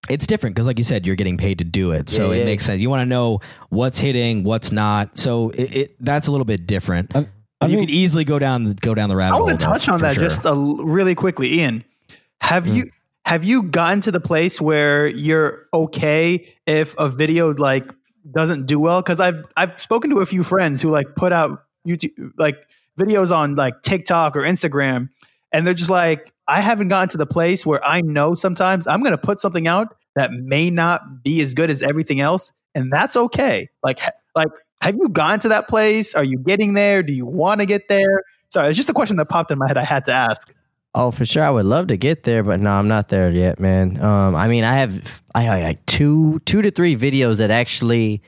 it's different because, like you said, you're getting paid to do it. So Yeah, it yeah. makes sense. You want to know what's hitting, what's not. So it, it that's a little bit different. I- I you think- could easily go down go down the rabbit I want to though, touch on that sure. just a l really quickly, Ian. Have mm. you have you gotten to the place where you're okay if a video like doesn't do well? Because I've I've spoken to a few friends who like put out YouTube like videos on like TikTok or Instagram, and they're just like, I haven't gotten to the place where I know sometimes I'm going to put something out that may not be as good as everything else, and that's okay. Like like have you gotten to that place? Are you getting there? Do you want to get there? Sorry, it's just a question that popped in my head. I had to ask. Oh, for sure. I would love to get there, but no, I'm not there yet, man. Um, I mean, I have I like two two to three videos that actually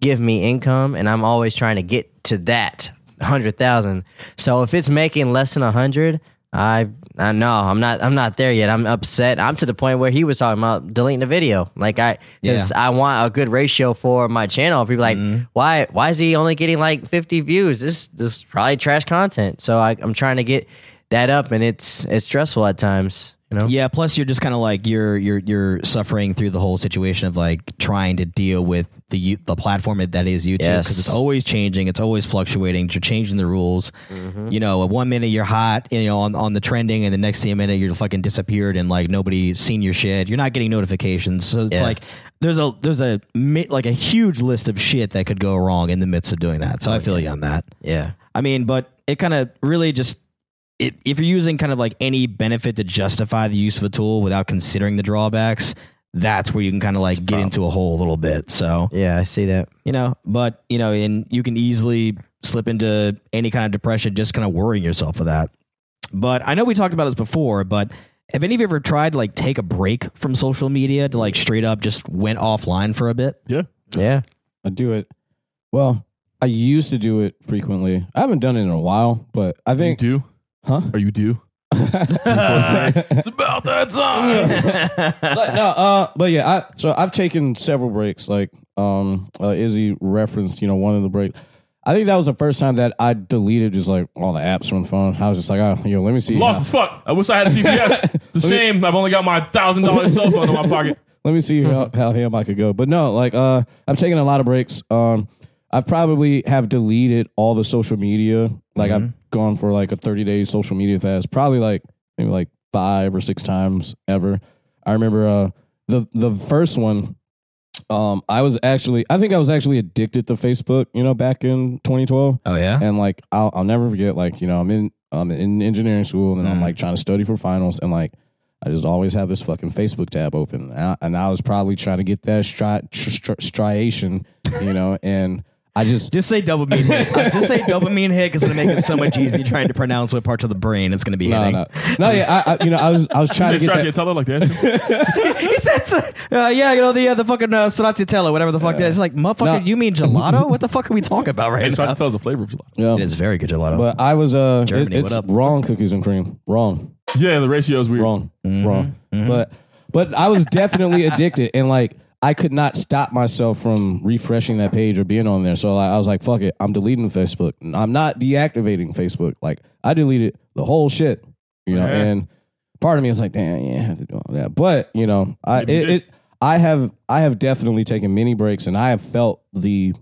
give me income, and I'm always trying to get to that hundred thousand. So if it's making less than a hundred, I I know I'm not I'm not there yet. I'm upset. I'm to the point where he was talking about deleting the video. Like I because I want a good ratio for my channel. People like mm-hmm. why why is he only getting like 50 views? This this is probably trash content. So I, I'm trying to get that up, and it's it's stressful at times. You know. Yeah. Plus, you're just kind of like you're you're you're suffering through the whole situation of like trying to deal with the the platform that is YouTube because Yes. it's always changing, it's always fluctuating. You're changing the rules. Mm-hmm. You know, at one minute you're hot, you know, on, on the trending, and the next thing a minute you're fucking disappeared and like nobody's seen your shit. You're not getting notifications, so it's Yeah. like there's a there's a like a huge list of shit that could go wrong in the midst of doing that. So I oh, feel you on that. Yeah. I mean, but it kind of really just it, if you're using kind of like any benefit to justify the use of a tool without considering the drawbacks, that's where you can kind of like get into a hole a little bit. So Yeah, I see that. you know, but you know, and you can easily slip into any kind of depression just kind of worrying yourself with that. But I know we talked about this before, but have any of you ever tried to like take a break from social media to like straight up just went offline for a bit? Yeah. Yeah. I do it. Well, I used to do it frequently. I haven't done it in a while, but I You think. do? Huh? Are you due? It's about that time. But no, uh, but yeah, I so I've taken several breaks. Like um, uh, Izzy referenced, you know, one of the breaks. I think that was the first time that I deleted just like all the apps from the phone. I was just like, oh, yo, let me see. Lost as fuck. I wish I had a GPS. It's a shame. I've only got my thousand dollar cell phone in my pocket. let me see how, how ham I could go. But no, like uh I've taken a lot of breaks. Um I've probably have deleted all the social media. Like I've gone for like a 30 day social media fast, probably like maybe like five or six times ever. I remember uh the the first one um I was actually I think I was actually addicted to Facebook, you know, back in 2012 Oh yeah. and like I'll I'll never forget like you know I'm in I'm in engineering school and I'm Mm. like trying to study for finals and like I just always have this fucking Facebook tab open and I, and I was probably trying to get that stri- stri- striation you know and I just Just say dopamine hit. Just say dopamine hit because it'll make it so much easier trying to pronounce what parts of the brain it's going to be no hitting. no no yeah I, I you know I was I was trying to get Stracciatella that teller like that. he said, uh, "Yeah, you know the uh, the fucking uh, stracciatella, whatever the fuck that is." Like, motherfucker, No. you mean gelato? what the fuck are we talking about right Hey, now? Stracciatella is a flavor of gelato. yeah. It is very good gelato. but I was uh it- Germany, what it's up? wrong cookies and cream wrong Yeah, the ratio is weird. wrong, Mm-hmm. wrong. But but I was definitely addicted, and like I could not stop myself from refreshing that page or being on there. So I was like, "Fuck it, I'm deleting Facebook. I'm not deactivating Facebook. Like I deleted the whole shit, you know." Yeah. And part of me is like, "Damn, yeah, I have to do all that." But you know, I it, it I have I have definitely taken many breaks, and I have felt the,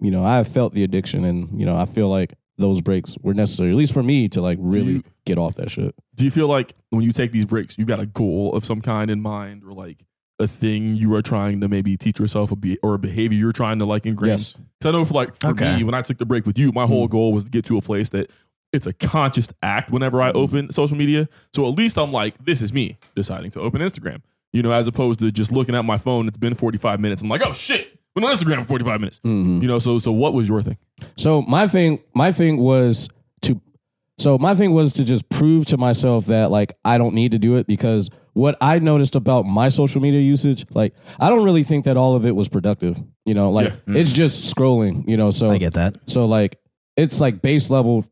you know, I have felt the addiction, and you know, I feel like those breaks were necessary, at least for me, to like really you- get off that shit. Do you feel like when you take these breaks, you got a goal of some kind in mind, or like a thing you are trying to maybe teach yourself, a be- or a behavior you're trying to like ingrain? Yes. Because I know for like for Okay. me, when I took the break with you, my whole goal was to get to a place that it's a conscious act whenever I open social media. So at least I'm like, this is me deciding to open Instagram. You know, as opposed to just looking at my phone. It's been 45 minutes. I'm like, oh shit, been on Instagram for 45 minutes. Mhm. You know, so so what was your thing? So my thing, my thing was so my thing was to just prove to myself that like I don't need to do it because what I noticed about my social media usage, like I don't really think that all of it was productive. You know, like Yeah. it's just scrolling. You know, so I get that. so like it's like base level.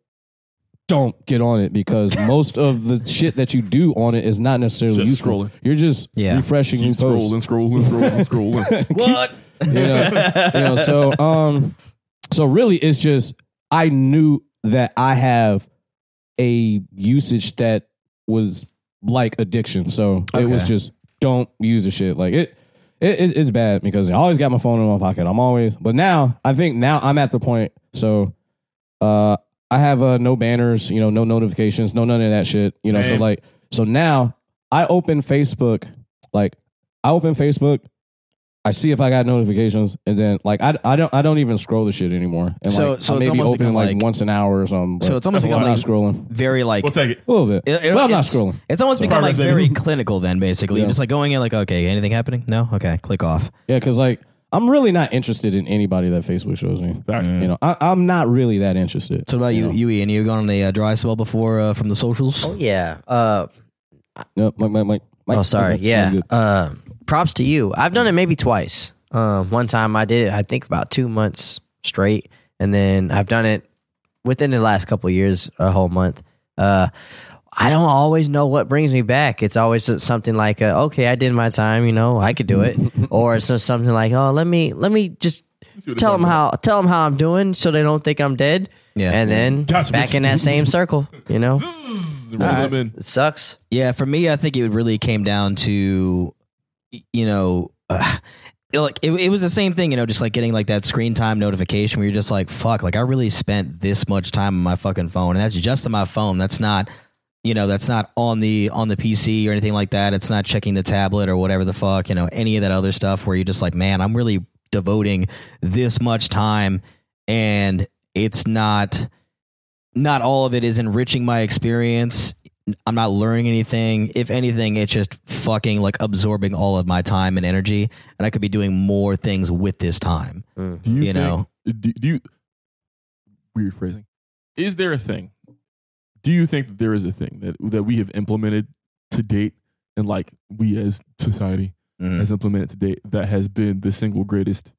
Don't get on it because most of the shit that you do on it is not necessarily Just useful. scrolling. You're just Yeah. refreshing new Keep posts scrolling, scrolling, scrolling, scrolling. What? you know, you know so um so really it's just i knew that i have a usage that was like addiction. So it was Okay. just don't use the shit. Like it, it it- it's bad because i always got my phone in my pocket. I'm always but now i think now i'm at the point so uh i have uh no banners you know no notifications no none of that shit you know so like so now i open facebook like i open facebook I see if I got notifications, and then like I, I don't I don't even scroll the shit anymore. And So- like so I it's maybe almost open like, like- once an hour or something. So it's almost I'm not like scrolling very like We'll take it. a little bit. It- it- well, I'm not it's- scrolling. It's almost become like very clinical. Then basically, Yeah. you're just like going in like, okay, anything happening? No, okay, click off. Yeah, because like I'm really not interested in anybody that Facebook shows me. Facts. You know, I, I'm not really that interested. So what about you, know? you Ian? You gone on a uh, dry spell before uh, from the socials? Oh yeah. Uh, No, Mike, Mike, Mike, Mike. oh sorry. Okay, Yeah. Uh, props to you. I've done it maybe twice. Um, one time I did it. I think about two months straight, and then I've done it within the last couple of years, a whole month. Uh, I don't always know what brings me back. It's always something like, uh, okay, I did my time, you know, I could do it, or it's just something like, oh, let me let me just tell them all how tell them how I'm doing, so they don't think I'm dead. Yeah. and then Gotcha, back in that same circle, you know, about. Roll them in. it sucks. Yeah, for me, I think it really came down to, y- you know, uh, like it, it was the same thing, you know, just like getting like that screen time notification where you're just like, fuck, like I really spent this much time on my fucking phone, and that's just on my phone. That's not, you know, that's not on the on the PC or anything like that. It's not checking the tablet or whatever the fuck, you know, any of that other stuff where you're just like, man, I'm really devoting this much time, and it's not not all of it is enriching my experience. I'm not learning anything. If anything, it's just fucking like absorbing all of my time and energy, and I could be doing more things with this time. Do you, You think, know. Do, do you? Weird phrasing. Is there a thing? Do you think that there is a thing that that we have implemented to date, and like we as society Mhm. has implemented to date that has been the single greatest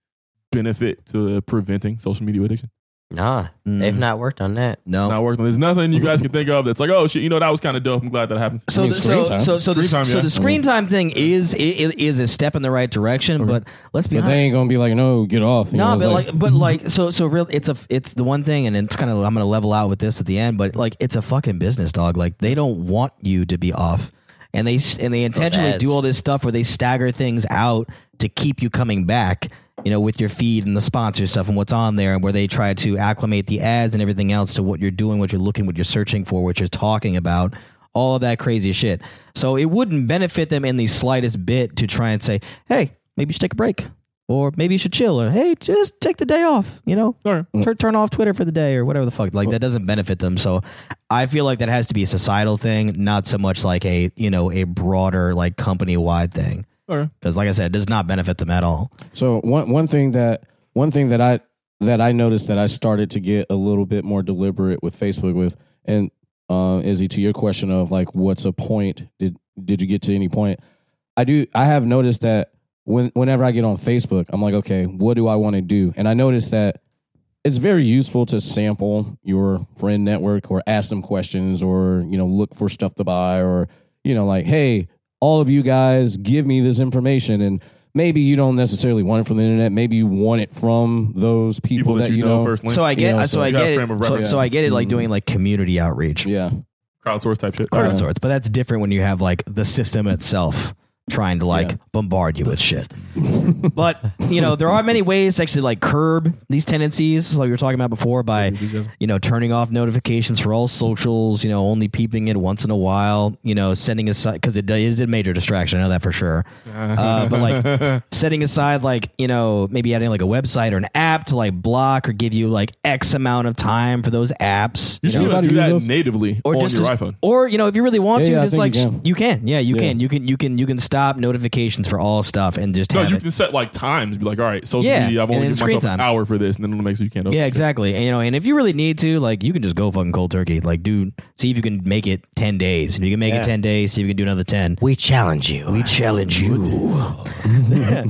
benefit to preventing social media addiction? Nah, they've Mm. not worked on that. No. Not working. There's nothing you guys can think of that's like, oh shit, you know that was kind of dope. I'm glad that happened. So, I mean, the, screen so, time. so, so, the, Screen time, so yeah. the screen time thing is is, is a step in the right direction, Okay. but let's be But honest. they ain't gonna be like, no, get off. You No, know, but it's like, but like, so, so real. It's a, it's the one thing, and it's kind of. I'm gonna level out with this at the end, but like, it's a fucking business, dog. Like, they don't want you to be off, and they and they intentionally ads. do all this stuff where they stagger things out to keep you coming back. You know, with your feed and the sponsor stuff and what's on there, and where they try to acclimate the ads and everything else to what you're doing, what you're looking, what you're searching for, what you're talking about, all of that crazy shit. So it wouldn't benefit them in the slightest bit to try and say, "Hey, maybe you should take a break." Or maybe you should chill, or hey, just take the day off. You know, All right. turn mm. turn off Twitter for the day, or whatever the fuck. Like that doesn't benefit them. So I feel like that has to be a societal thing, not so much like a you know a broader like company wide thing. Okay. Because like I said, it does not benefit them at all. So one one thing that one thing that I that I noticed that I started to get a little bit more deliberate with Facebook with, and uh, Izzy, to your question of like, what's a point? Did did you get to any point? I do. I have noticed that when whenever I get on Facebook, I'm like, okay, what do I want to do? And I noticed that it's very useful to sample your friend network or ask them questions or you know look for stuff to buy or you know like hey all of you guys give me this information and maybe you don't necessarily want it from the internet maybe you want it from those people, People that you know, first. So I get, You know, so, so I get it. So, reference. so I get it, like Mhm. doing like community outreach, yeah crowdsource type shit. crowd sorts. But that's different when you have like the system itself trying to like Yeah. bombard you with shit. but you know, there are many ways to actually like curb these tendencies, like we were talking about before, by you know turning off notifications for all socials. You know, only peeping it once in a while. You know, setting aside because it is a major distraction. I know that for sure. Uh, but like setting aside like you know maybe adding like a website or an app to like block or give you like X amount of time for those apps. you You should know, be able to Anybody do that those? natively or on just your as- iPhone. or you know if you really want Yeah, to yeah, just like you can. you can yeah you Yeah. can you can you can you can stop notifications for all stuff and just No, have you it. can set like times. Be like, all right, social Yeah, media. I've and only given screen myself an time. hour for this, and then it'll make so you can't. open yeah it. exactly and you know and if you really need to like you can just go fucking cold turkey like do see if you can make it 10 days if you can make Yeah. it 10 days see if you can do another 10 We challenge you. we challenge you uh,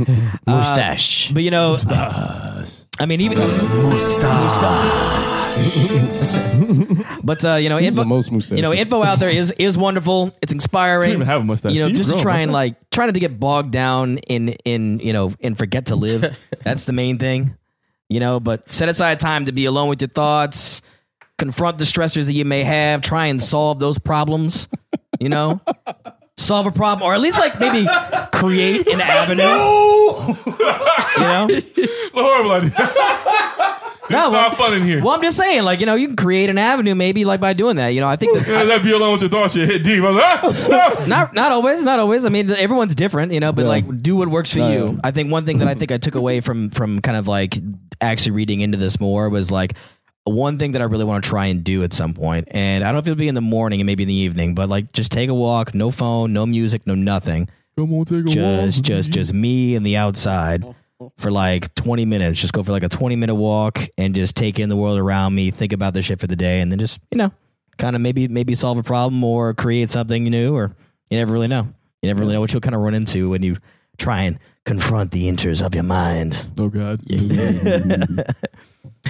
Mustache. but you know Mustache. I mean even but uh you know info, the most mustache you know info out there is is wonderful it's I inspiring don't even have a mustache. you know, Do just grow to try and like trying not to get bogged down in in you know and forget to live. That's the main thing, you know. But set aside time to be alone with your thoughts, confront the stressors that you may have, try and solve those problems. You know, solve a problem, or at least like maybe create an avenue. You know, It's horrible idea. No. Not Well, fun in here. well, I'm just saying, like you know, you can create an avenue maybe like by doing that. You know, I think that Yeah, that be alone with your thoughts. Shit hit deep. I was like, ah, no. not not always, not always. I mean, everyone's different, you know. But Yeah. like, do what works for No, you. yeah. I think one thing that I think I took away from from kind of like actually reading into this more was like one thing that I really want to try and do at some point, and I don't know if it'll be in the morning and maybe in the evening, but like just take a walk, no phone, no music, no nothing, Come on, take a just walk. just just me and the outside for like 20 minutes. Just go for like a 20 minute walk and just take in the world around me, think about the shit for the day, and then just you know, kind of maybe maybe solve a problem or create something new, or you never really know. You never really know what you'll kind of run into when you try and confront the inters of your mind. Oh god, that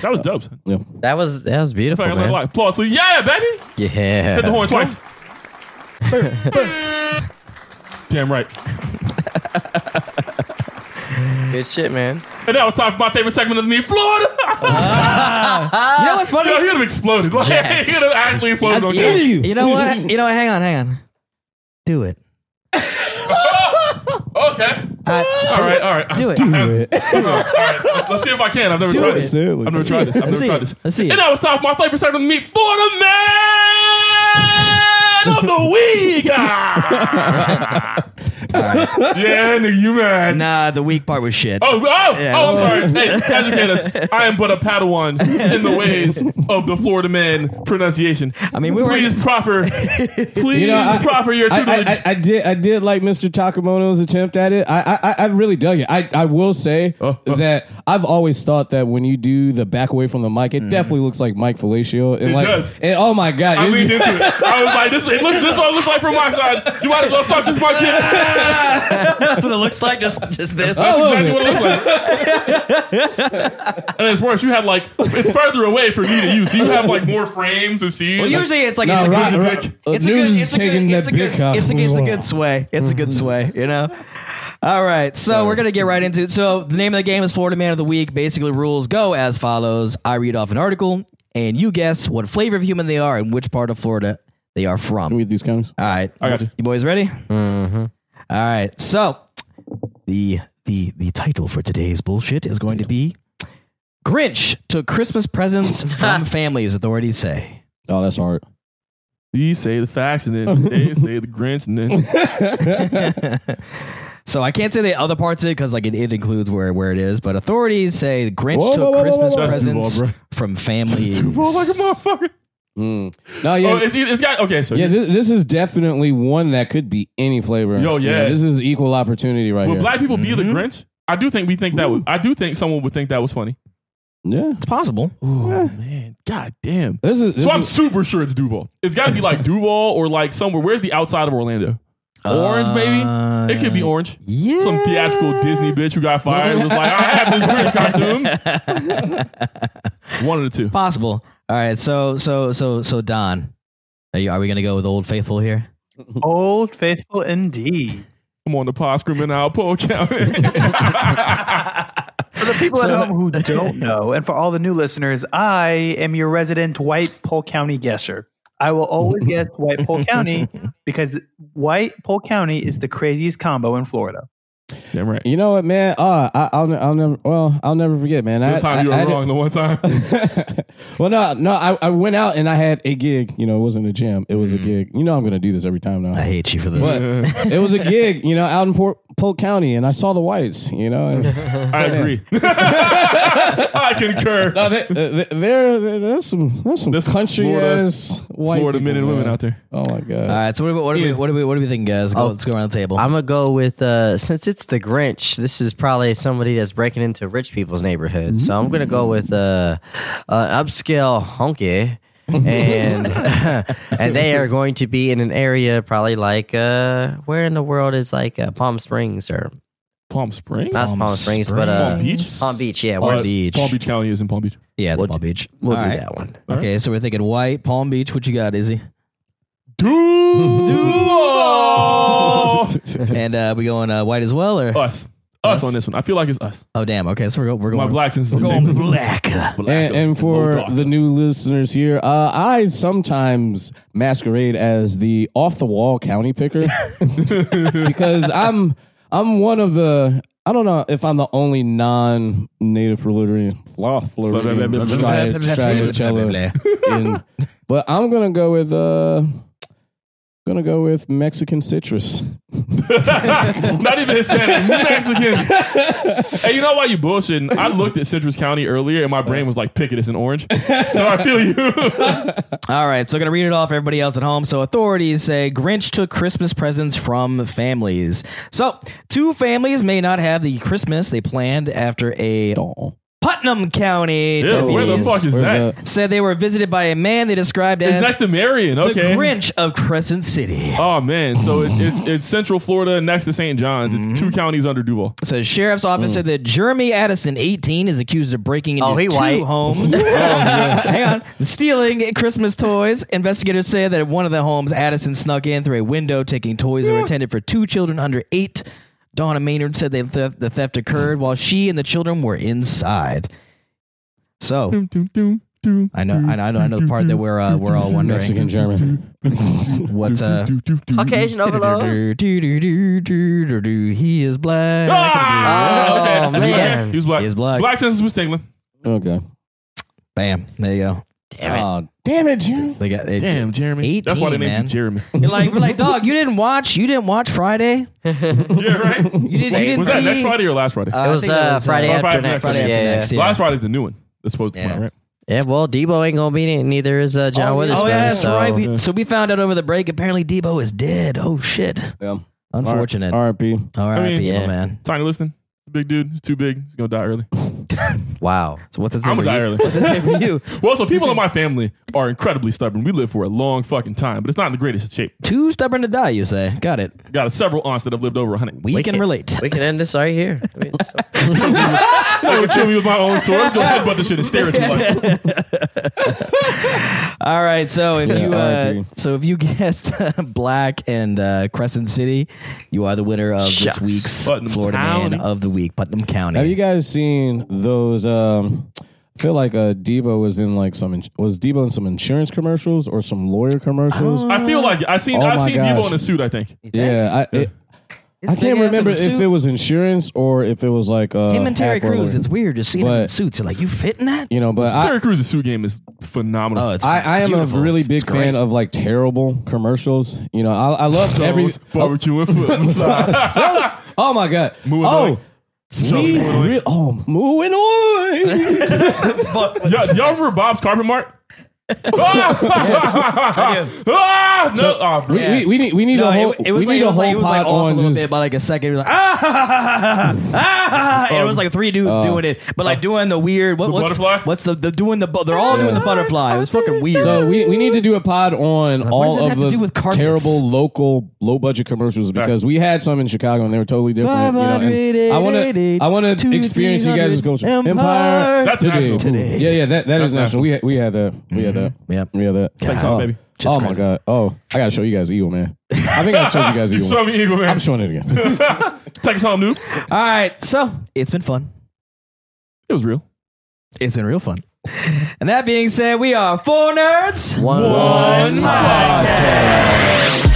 was dope. yeah. That was that was beautiful, Fucking let it man. Applause, please. Yeah, baby. Yeah. Hit the horn twice. Damn right. Good shit, man. And that was time for my favorite segment of the Me Florida. You know what's funny? Yo, he would have exploded. Like, Jacked. he would have actually exploded on you, you know what? You know what? Hang on, hang on. Do it. Okay. all right, all right. Do it. Oh, all right, let's, let's see if I can. I've never tried this. I've never tried this. I've never tried it. this. Let's see it. And that was time for my favorite segment of the Meet Florida Man of the Week. Ah. yeah, nigga, you mad. Nah, the weak part was shit. Oh, oh, Yeah. oh, I'm sorry. Hey, educate us. I am but a Padawan in the ways of the Florida man pronunciation. I mean, we were- Please proffer, please You know, I- proffer your I, tutelage. I, I, I did I did like Mr. Takamoto's attempt at it. I I, I really dug it. I, I will say Oh, oh. that I've always thought that when you do the back away from the mic, it definitely looks like Mike Fellatio. And It like, does. And, oh my god! I it's- leaned into it. I was like, this, it looks, this is what it looks like from my side. You might as well suck this my kid. That's what it looks like. Just, just this. I love exactly what it looks like. and it's worse. You have like it's further away for me to use, so you have like more frames to see. Well, usually it's like No, it's a good, right. it's a good, it's a good, it's a that good, big out. it's a, it's a good sway. It's a good sway, you know. All right, so we're gonna get right into it. So the name of the game is Florida Man of the Week. Basically, rules go as follows: I read off an article, and you guess what flavor of human they are and which part of Florida they are from. Can from. we read these counties? All right, I got you. You boys ready? Mm-hmm. All right. So the the the title for today's bullshit is going to be Grinch took Christmas presents from families. Authorities say. Oh, that's hard. you say the facts, and then they say the Grinch, and then So I can't say the other parts of it because like it, it includes where where it is, but authorities say Grinch Whoa, took whoa, whoa, Christmas whoa, whoa. That's presents Duval, from families. Duval like a motherfucker. Mm. No, yeah, Oh, it's, it's got okay. So yeah. This, this is definitely one that could be any flavor. Yo, yeah. this is equal opportunity right will here. black people be the Grinch? I do think we think that. Would, I do think someone would think that was funny. yeah, It's possible. Oh man, god damn. this is. This So I'm is- super sure it's Duval. It's got to be like Duval or like somewhere. Where's the outside of Orlando? Orange, maybe. It could be orange. Yeah. Some theatrical Disney bitch who got fired and was like, I have this Grinch costume. One of the two. Possible. All right. So so so so Don, are, you, are we gonna go with Old Faithful here? Old faithful indeed. I'm on the pod screaming out, Polk County. For the people So- at home who don't know, and for all the new listeners, I am your resident White Polk County guesser. I will always guess White Polk County because White Polk County is the craziest combo in Florida. Damn right. You know what, man? Uh, I, I'll, I'll never. Well, I'll never forget, man. The I, time you were I- I wrong, the one time. well, no, no. I, I went out and I had a gig. You know, it wasn't a gym. It was Mm. a gig. You know, I'm gonna do this every time now. I hate you for this. But it was a gig, you know, out in Port, Polk County, and I saw the whites. You know, and, I agree. I concur. no, they, they, there, there- there's some, there's some There's country Florida- ass white Florida people, men and women out there. Oh my god. All right. So what do we, what do we, what do we, what do we think, guys? Go, Oh. let's go around the table. I'm gonna go with uh, since it's the Grinch. This is probably somebody that's breaking into rich people's neighborhood. So I'm gonna go with uh, uh upscale honky, and and they are going to be in an area probably like uh, where in the world is like uh, Palm Springs or Palm Springs? not Palm, Springs, but uh, Palm Beach? Palm Beach, yeah. Uh, Where's, Beach. Palm Beach County is in Palm Beach. yeah, it's we'll Palm do- Beach. we'll All do right. that one. Okay, so we're thinking White Palm Beach. What you got, Izzy? Duval! and uh, we going uh, white as well, or us. Us on this one. I feel like it's us. oh damn? Okay, so we're go, we're My going black sense is we're going tingling. black. and, and for the new listeners here, uh, I sometimes masquerade as the off the wall county picker because I'm I'm one of the I don't know if I'm the only non native Floridian Fla- Floridian Stri- Striacello in- but I'm gonna go with uh gonna go with Mexican citrus. Not even Hispanic, Mexican. hey, you know why you bullshitting? I looked at Citrus County earlier and my brain was like pick it's an orange. So I feel you. All right, so gonna read it off. for Everybody else at home. So authorities say Grinch took Christmas presents from families. So two families may not have the Christmas they planned after a Oh. Putnam County. Yeah, where the deputies fuck is Where's that? Said they were visited by a man they described It's as next to Marion. the Okay. Grinch of Crescent City. Oh man, so it, it's it's Central Florida next to St. John's. It's mm-hmm. two counties under Duval. Says sheriff's office mm. said that Jeremy Addison, 18, is accused of breaking oh, into Oh, he two white. homes. Oh, Hang on, stealing Christmas toys. Investigators say that at one of the homes, Addison snuck in through a window, taking toys that were intended for two children under eight. Donna Maynard said that the, the theft occurred while she and the children were inside. So Doom, doom, doom, doom, I know, I know, I know, I know the part that we're uh, we're all wondering. Mexican German. What's uh? Caucasian overload. He is black. Ah, okay. Oh, man. he was black. He is black. Black senses was tingling. Okay. Bam. There you go. Damn it. Oh, damn it, Jim. They got they, Damn, Jeremy. 18, That's why they named man. you Jeremy. You're like, we're like, dog. You didn't watch. You didn't watch Friday. yeah, right. You didn't. You didn't Was see. that next Friday or last Friday? Uh, I It was, think that uh, was, Friday Oh, after Friday next. Friday yeah, after yeah. next. Yeah. Last Friday's the new one. That's supposed to come out, right? Yeah, well, Deebo ain't gonna be in it. Neither is uh, John Witherspoon. Oh yeah, that's so right. We, so we found out over the break. Apparently, Deebo is dead. Oh shit. Yeah. Unfortunate. R.I.P. All right, I mean, people, yeah. man. Tiny Lister. Big dude. He's too big. He's gonna die early. wow. So what's this? I'm gonna die early. What's this say for you? Well, so people in my family are incredibly stubborn. We live for a long fucking time, but it's not in the greatest shape. Too stubborn to die. You say? Got it. Got several aunts that have lived over 100. We, can, relate. We can end this right here. I mean, so- I would kill me with my own sword. I'm just gonna headbutt this shit and stare at you like. All right, so if Yeah, you uh, RIP. so if you guessed Black and uh, Crescent City, you are the winner of this week's Putnam Florida Man of the Week, Putnam County. Have you guys seen those? Um, I feel like uh, Deebo was in like some ins- was Deebo in some insurance commercials or some lawyer commercials. I feel like I seen Oh I've my seen gosh. Deebo in a suit. I think. yeah, I it, I can't remember if it was insurance or if it was like uh, Him and Terry half roller. Crews. It's weird just seeing him in But- suits. You're like, you fit in that? You know, but I, Terry Crews's suit game is phenomenal. Oh, it's I, I am beautiful. a really It's- big it's great. fan of like terrible commercials. You know, I, I love every. Toes, barbecue and foot massage. Oh my god! Moo and oh, oink. So we moo and oink. re- oh, moo and oink. y'all, y'all remember Bob's Carpet Mart? ah, no, oh, bro. we, we, we need we need No, a whole it, it was we like, need a whole like, was like pod on just bit by like a second. It was like ah, and it was like three dudes doing it, but like doing the weird. What, The what's butterfly? what's the, the doing the? They're all doing the butterfly. It was fucking weird. So we, we need to do a pod on all of the terrible local low budget commercials because we had some in Chicago and they were totally different. You know, and I want to I want to experience you guys' culture. Empire. That's today. national. Today. Yeah, yeah, that, that is That's national. We had, we had that. We had that. Mm-hmm. Yeah. We had that. Thanks, oh, baby. Oh my god. Oh, I gotta show you guys Eagle Man. I think I showed you guys Eagle. Show Man. me Eagle Man. I'm showing it again. Take us home, dude. All right, so it's been fun. It was real. It's been real fun. And that being said, we are four nerds. One, One podcast.